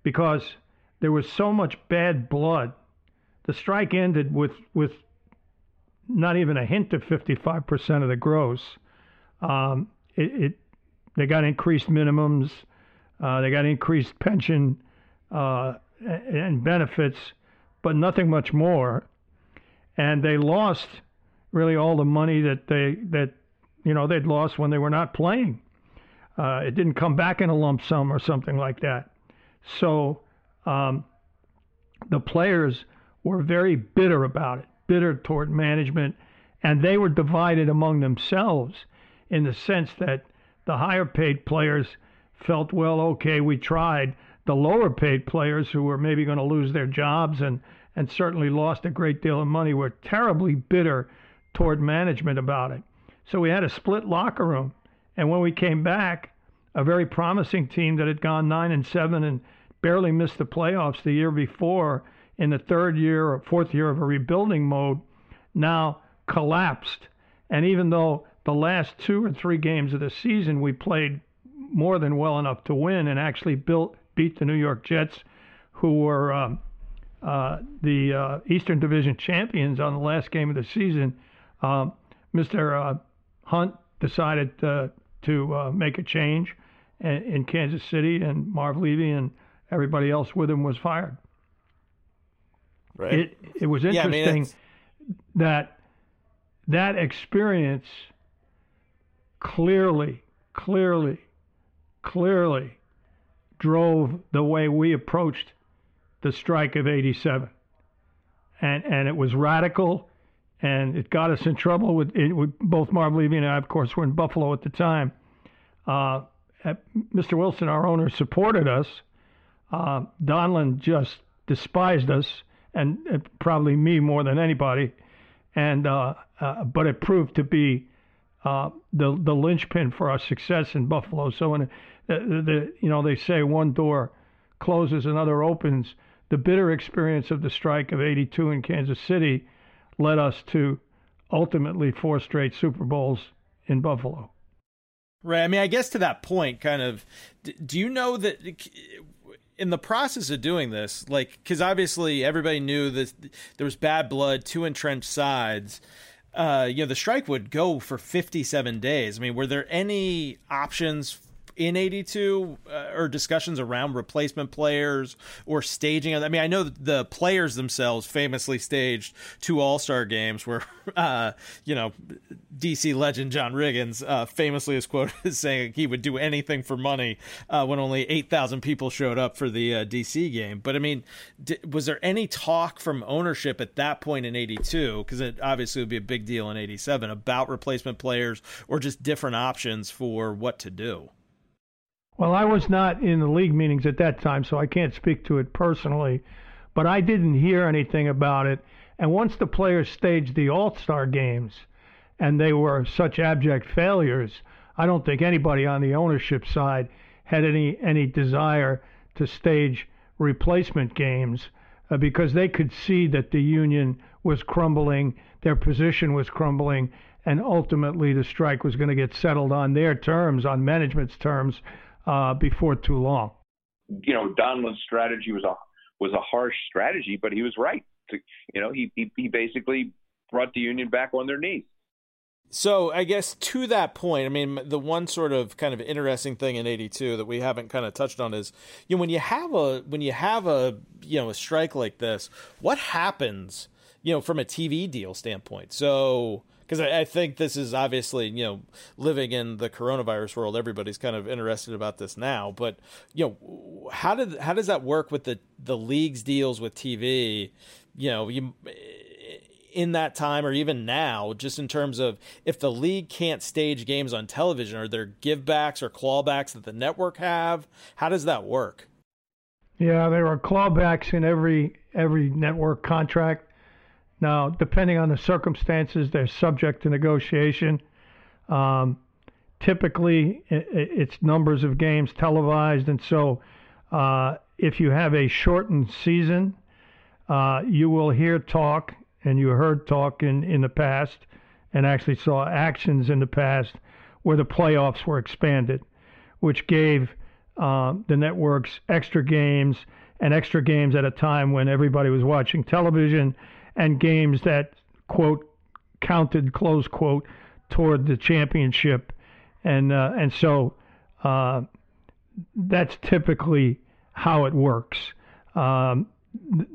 because there was so much bad blood. The strike ended with, with not even a hint of 55% of the gross. Um, it, it, they got increased minimums, uh, they got increased pension uh, and benefits, but nothing much more. And they lost really all the money that they that you know they'd lost when they were not playing. Uh, it didn't come back in a lump sum or something like that. So um, the players were very bitter about it, bitter toward management, and they were divided among themselves in the sense that the higher paid players felt, well, okay, we tried. The lower paid players who were maybe going to lose their jobs and, and certainly lost a great deal of money were terribly bitter toward management about it. So we had a split locker room. And when we came back, a very promising team that had gone nine and seven and barely missed the playoffs the year before in the third year or fourth year of a rebuilding mode now collapsed. And even though the last two or three games of the season we played more than well enough to win and actually built beat the New York Jets, who were um, uh, the uh, Eastern Division champions on the last game of the season. Um, Mr. Uh, Hunt decided to uh, make a change in Kansas City, and Marv Levy and everybody else with him was fired. Right. It it was interesting yeah, I mean, that that experience clearly, clearly, clearly drove the way we approached the strike of 87. And, and it was radical, and it got us in trouble with, it, with both Marv Levy and I, of course, were in Buffalo at the time. Uh, Mr. Wilson, our owner, supported us. Uh, Donlan just despised us, and uh, probably me more than anybody. And uh, uh, but it proved to be uh, the the linchpin for our success in Buffalo. So when the, the you know they say one door closes, another opens. The bitter experience of the strike of '82 in Kansas City led us to ultimately four straight Super Bowls in Buffalo. Right. I mean, I guess to that point, kind of, do you know that in the process of doing this, like, because obviously everybody knew that there was bad blood, two entrenched sides uh, you know, the strike would go for 57 days. I mean, were there any options in 82 uh, or discussions around replacement players or staging i mean i know the players themselves famously staged two all-star games where uh, you know dc legend john riggins uh, famously is quoted as saying he would do anything for money uh, when only 8000 people showed up for the uh, dc game. But i mean was there any talk from ownership at that point in 82 because it obviously would be a big deal in 87 about replacement players or just different options for what to do well, I was not in the league meetings at that time, so I can't speak to it personally, but I didn't hear anything about it. And once the players staged the All Star games and they were such abject failures, I don't think anybody on the ownership side had any, any desire to stage replacement games uh, because they could see that the union was crumbling, their position was crumbling, and ultimately the strike was going to get settled on their terms, on management's terms, uh, before too long. You know, Donlan's strategy was a was a harsh strategy, but he was right. To, you know, he, he he basically brought the union back on their knees. So I guess to that point, I mean, the one sort of kind of interesting thing in '82 that we haven't kind of touched on is, you know, when you have a when you have a you know a strike like this, what happens, you know, from a TV deal standpoint? So because I, I, think this is obviously you know living in the coronavirus world, everybody's kind of interested about this now. But you know, how did how does that work with the the league's deals with TV? You know, you in that time or even now, just in terms of if the league can't stage games on television, are there givebacks or clawbacks that the network have? How does that work? Yeah, there are clawbacks in every every network contract. Now, depending on the circumstances, they're subject to negotiation. Um, typically, it's numbers of games televised, and so uh, if you have a shortened season, uh, you will hear talk, and you heard talk in, in the past, and actually saw actions in the past where the playoffs were expanded, which gave uh, the networks extra games and extra games at a time when everybody was watching television and games that quote counted close quote toward the championship, and uh, and so uh, that's typically how it works. Um,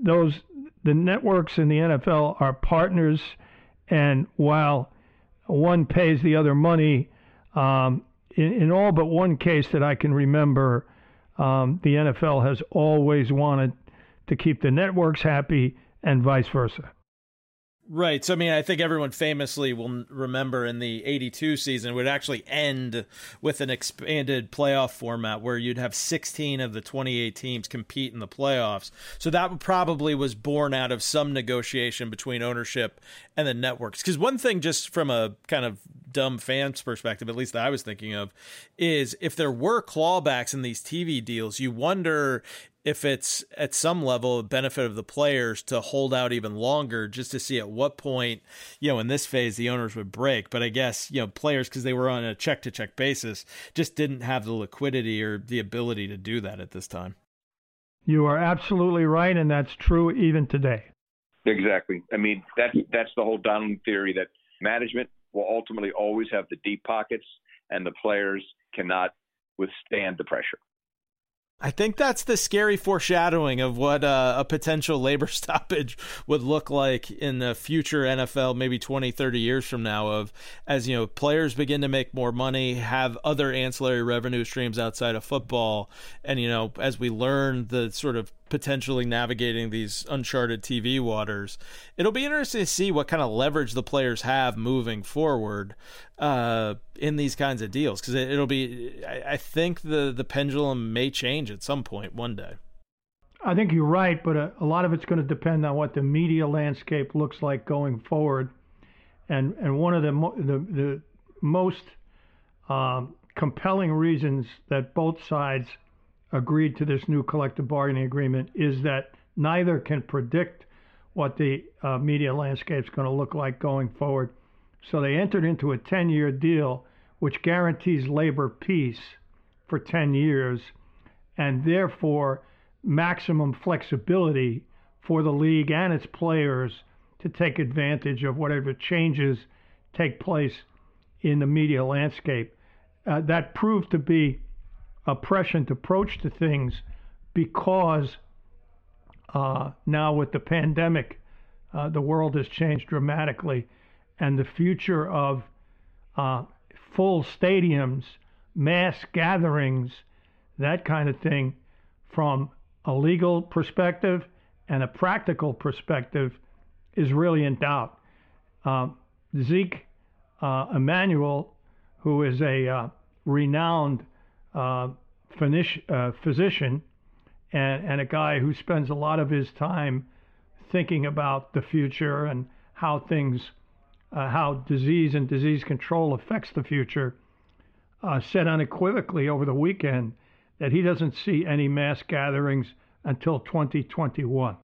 those the networks in the NFL are partners, and while one pays the other money, um, in, in, all but one case that I can remember, um, the NFL has always wanted to keep the networks happy and vice versa. Right. So, I mean, I think everyone famously will remember in the 82 season would actually end with an expanded playoff format where you'd have 16 of the 28 teams compete in the playoffs. So that probably was born out of some negotiation between ownership and the networks. Because one thing, just from a kind of dumb fan's perspective, at least that I was thinking of, is if there were clawbacks in these TV deals, you wonder if it's at some level a benefit of the players to hold out even longer just to see at what point, you know, in this phase the owners would break. But I guess, you know, players because they were on a check to check basis just didn't have the liquidity or the ability to do that at this time. You are absolutely right, and that's true even today. Exactly. I mean, that's that's the whole Donlan theory that management will ultimately always have the deep pockets and the players cannot withstand the pressure. I think that's the scary foreshadowing of what uh, a potential labor stoppage would look like in the future NFL, maybe 20, 30 years from now. Of as you know, players begin to make more money, have other ancillary revenue streams outside of football, and you know, as we learn the sort of potentially navigating these uncharted TV waters. It'll be interesting to see what kind of leverage the players have moving forward uh, in these kinds of deals because it, will be. I, I, think the the pendulum may change at some point one day. I think you're right, but a, a lot of it's going to depend on what the media landscape looks like going forward, and and one of the mo- the, the most um, compelling reasons that both sides agreed to this new collective bargaining agreement is that neither can predict what the uh, media landscape is going to look like going forward. So they entered into a 10 year deal which guarantees labor peace for 10 years and therefore maximum flexibility for the league and its players to take advantage of whatever changes take place in the media landscape. Uh, that proved to be a prescient approach to things because uh, now with the pandemic, uh, the world has changed dramatically, and the future of uh, full stadiums, mass gatherings, that kind of thing, from a legal perspective and a practical perspective, is really in doubt. Um, Zeke uh, Emanuel, who is a uh, renowned uh, uh, physician and, and a guy who spends a lot of his time thinking about the future and how things, uh, how disease and disease control affects the future, uh, said unequivocally over the weekend that he doesn't see any mass gatherings until 2021.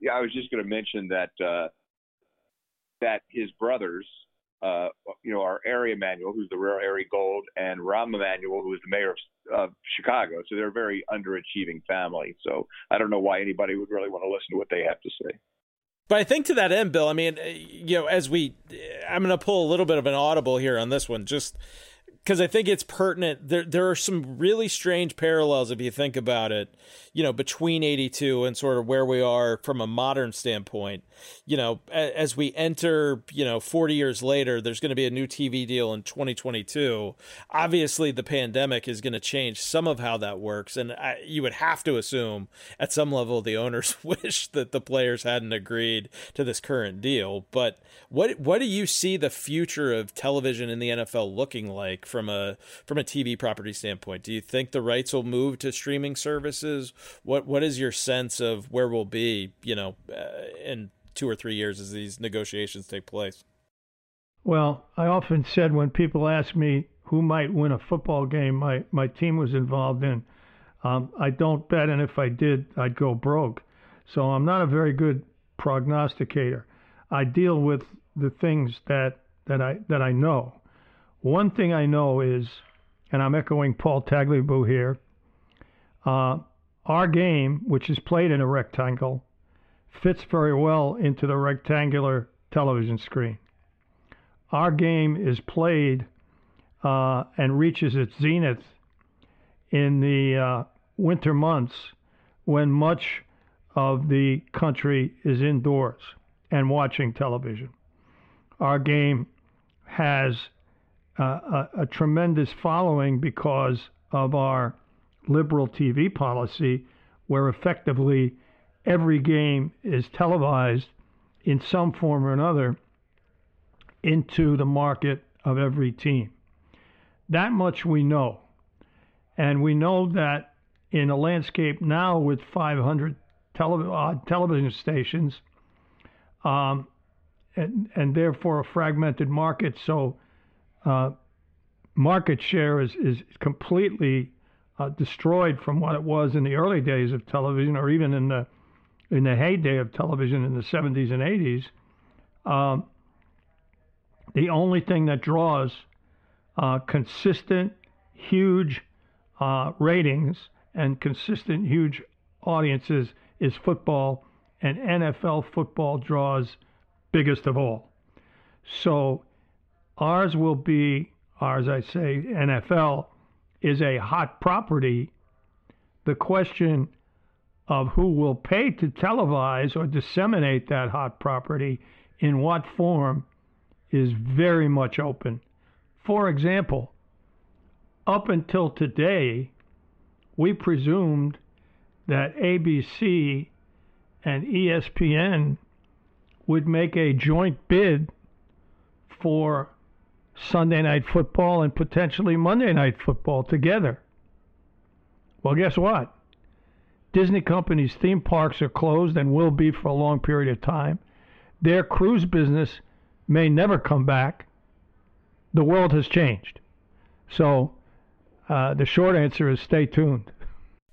Yeah, I was just going to mention that uh, that his brothers uh, you know, Ari Emanuel, who's the rare Ari Gold, and Rahm Emanuel, who is the mayor of, of Chicago. So they're a very underachieving family. So I don't know why anybody would really want to listen to what they have to say. But I think to that end, Bill, I mean, you know, as we, I'm going to pull a little bit of an audible here on this one, just because I think it's pertinent. There, there are some really strange parallels if you think about it, you know, between 82 and sort of where we are from a modern standpoint. You know, as we enter, you know, 40 years later, there's going to be a new TV deal in 2022. Obviously, the pandemic is going to change some of how that works. And I, you would have to assume at some level the owners wish that the players hadn't agreed to this current deal. But what, what do you see the future of television in the NFL looking like? From a from a TV property standpoint? Do you think the rights will move to streaming services? What what is your sense of where we'll be, you know, uh, in two or three years as these negotiations take place? Well, I often said when people ask me who might win a football game my, my team was involved in, um, I don't bet, and if I did, I'd go broke. So I'm not a very good prognosticator. I deal with the things that, that I that I know. One thing I know is, and I'm echoing Paul Tagliabue here, uh, our game, which is played in a rectangle, fits very well into the rectangular television screen. Our game is played uh, and reaches its zenith in the uh, winter months when much of the country is indoors and watching television. Our game has a, a tremendous following because of our liberal TV policy, where effectively every game is televised in some form or another into the market of every team. That much we know. And we know that in a landscape now with 500 tele- television stations, um, and, and therefore a fragmented market, so market share is, is completely uh, destroyed from what it was in the early days of television, or even in the in the heyday of television in the 70s and 80s. Um, the only thing that draws uh, consistent, huge uh, ratings and consistent, huge audiences is football, and NFL football draws biggest of all. So ours will be, ours, I say, NFL is a hot property. The question of who will pay to televise or disseminate that hot property in what form is very much open. For example, up until today, we presumed that ABC and ESPN would make a joint bid for Sunday night football and potentially Monday night football together. Well, guess what? Disney Company's theme parks are closed and will be for a long period of time. Their cruise business may never come back. The world has changed. So uh, the short answer is stay tuned.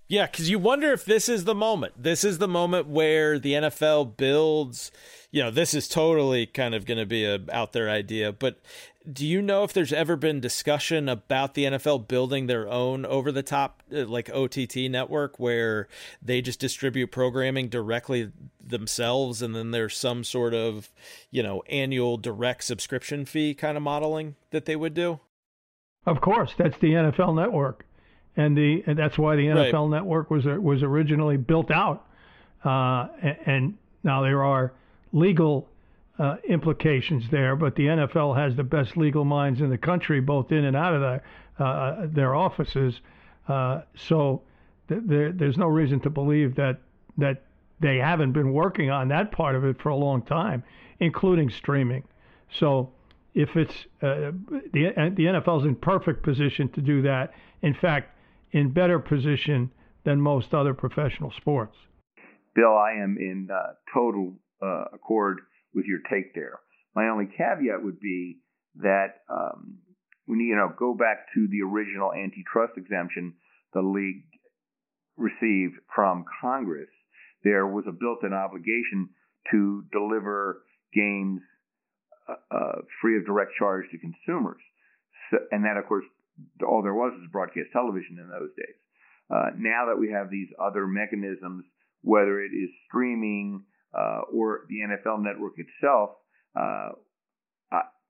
Yeah, because you wonder if this is the moment. This is the moment where the NFL builds. You know, this is totally kind of going to be a out there idea, but do you know if there's ever been discussion about the NFL building their own over the top uh, like OTT network where they just distribute programming directly themselves and then there's some sort of, you know, annual direct subscription fee kind of modeling that they would do? Of course, that's the NFL network and the and that's why the NFL right. Network was was originally built out. Uh, and, and, now there are legal uh, implications there, but the NFL has the best legal minds in the country, both in and out of the, uh, uh, their offices. Uh, so th- there, there's no reason to believe that that they haven't been working on that part of it for a long time, including streaming. So if it's uh, the the NFL's in perfect position to do that. In fact, in better position than most other professional sports. Bill, I am in uh, total uh, accord with your take there. My only caveat would be that um, when you know go back to the original antitrust exemption the league received from Congress, there was a built-in obligation to deliver games uh, uh, free of direct charge to consumers, so, and that of course all there was was broadcast television in those days. Uh, now that we have these other mechanisms, whether it is streaming uh, or the NFL network itself, uh,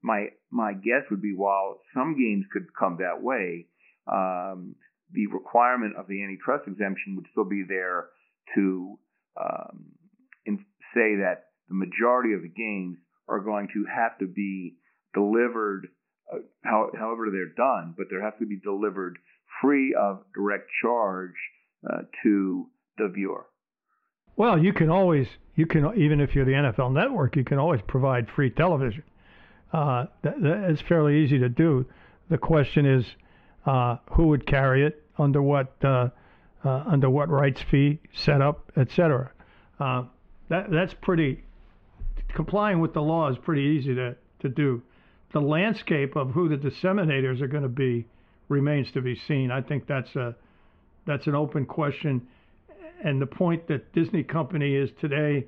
my my guess would be while some games could come that way, um, the requirement of the antitrust exemption would still be there to um, in, say that the majority of the games are going to have to be delivered uh, how, however they're done, but they have to be delivered free of direct charge uh, to the viewer. Well, you can always, you can even if you're the NFL Network, you can always provide free television. Uh, that, that is fairly easy to do. The question is, uh, who would carry it under what uh, uh under what rights fee setup, etc. Uh, that that's pretty complying with the law is pretty easy to to do the landscape of who the disseminators are going to be remains to be seen. I think that's a that's an open question, and the point that Disney Company is today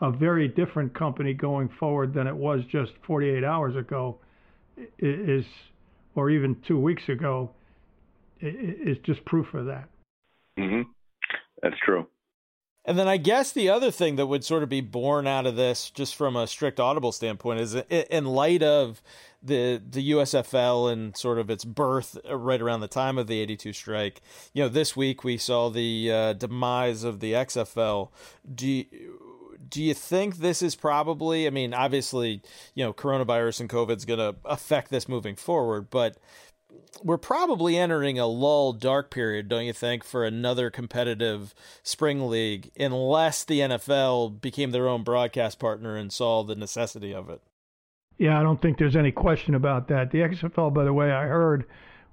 a very different company going forward than it was just 48 hours ago is, or even two weeks ago, is just proof of that. Mm-hmm. That's true. And then I guess the other thing that would sort of be born out of this, just from a strict audible standpoint, is in light of the the USFL and sort of its birth right around the time of the 82 strike. You know, this week we saw the uh, demise of the XFL. Do you, do you think this is probably, I mean, obviously, you know, coronavirus and COVID is going to affect this moving forward, but we're probably entering a lull dark period, don't you think, for another competitive spring league, unless the NFL became their own broadcast partner and saw the necessity of it. Yeah, I don't think there's any question about that. The XFL, by the way, I heard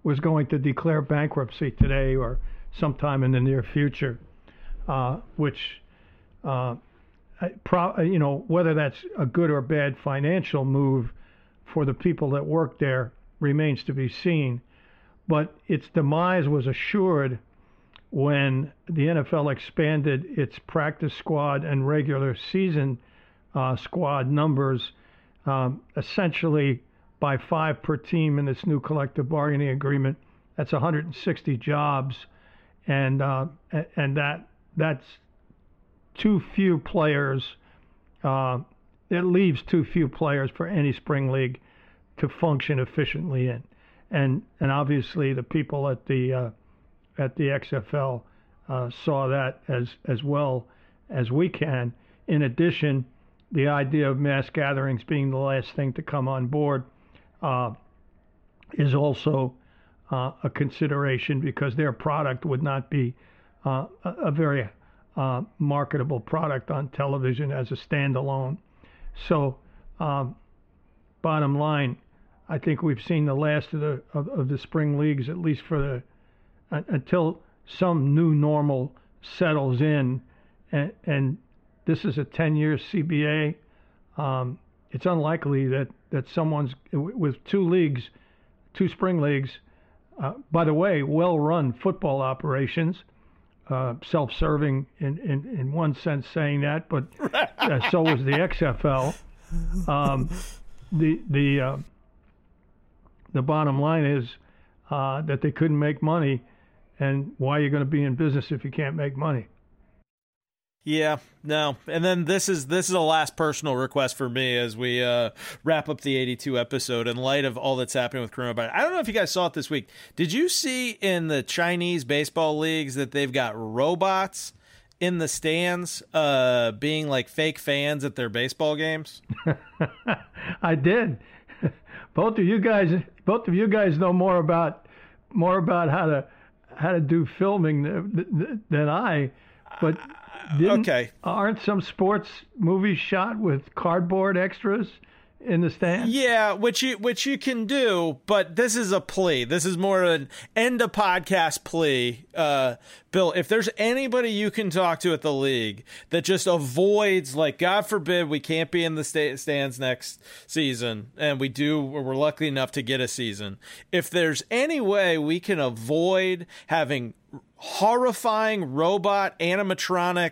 was going to declare bankruptcy today or sometime in the near future, uh, which, uh, pro- you know, whether that's a good or bad financial move for the people that work there remains to be seen. But its demise was assured when the NFL expanded its practice squad and regular season uh, squad numbers um, essentially by five per team in this new collective bargaining agreement. That's 160 jobs, and uh, and that that's too few players. Uh, it leaves too few players for any spring league to function efficiently in. And and obviously the people at the uh, at the XFL uh, saw that as as well as we can. In addition, the idea of mass gatherings being the last thing to come on board uh, is also uh, a consideration because their product would not be uh, a, a, very uh, marketable product on television as a standalone. So, um, bottom line, I think we've seen the last of the of, of the spring leagues, at least for the uh, until some new normal settles in, and, and this is a 10-year CBA. Um, it's unlikely that that someone's with two leagues, two spring leagues. Uh, by the way, well-run football operations, uh, self-serving in, in, in one sense saying that, but uh, so was the XFL. Um, the the uh, the bottom line is uh, that they couldn't make money, and why are you going to be in business if you can't make money? Yeah, no. And then this is this is a last personal request for me as we uh, wrap up the 82 episode in light of all that's happening with coronavirus. I don't know if you guys saw it this week. Did you see in the Chinese baseball leagues that they've got robots in the stands uh, being like fake fans at their baseball games? I did. both of you guys both of you guys know more about more about how to how to do filming than I. But okay, aren't some sports movies shot with cardboard extras? In the stand. Yeah, which you which you can do, but this is a plea. This is more of an end of podcast plea. Uh, Bill, if there's anybody you can talk to at the league that just avoids, like, God forbid, we can't be in the stands next season, and we do, we're lucky enough to get a season. If there's any way we can avoid having horrifying robot animatronic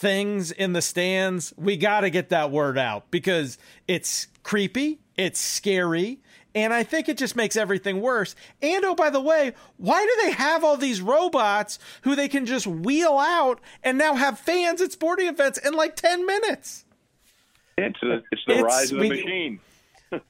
things in the stands, we got to get that word out because it's creepy, it's scary, and I think it just makes everything worse. And oh, by the way, why do they have all these robots who they can just wheel out and now have fans at sporting events in like 10 minutes? It's, a, it's the it's, rise of the we, machine.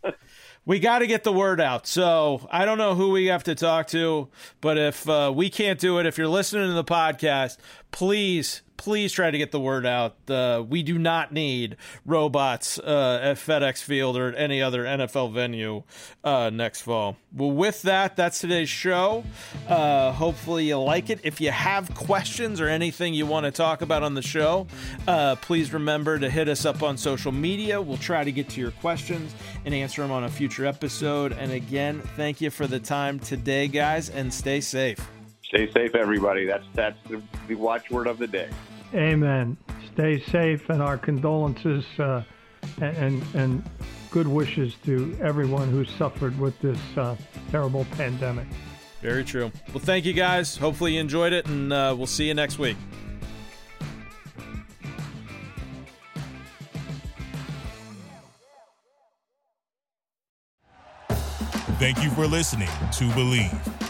we got to get the word out. So I don't know who we have to talk to, but if uh, we can't do it, if you're listening to the podcast, please please try to get the word out. Uh, we do not need robots uh, at FedEx Field or at any other NFL venue uh, next fall. Well, with that, that's today's show. Uh, hopefully, you like it. If you have questions or anything you want to talk about on the show, uh, please remember to hit us up on social media. We'll try to get to your questions and answer them on a future episode. And again, thank you for the time today, guys, and stay safe. Stay safe, everybody. That's that's the, the watchword of the day. Amen. Stay safe, and our condolences uh, and, and good wishes to everyone who suffered with this uh, terrible pandemic. Very true. Well, thank you guys. Hopefully, you enjoyed it, and uh, we'll see you next week. Thank you for listening to Bleav.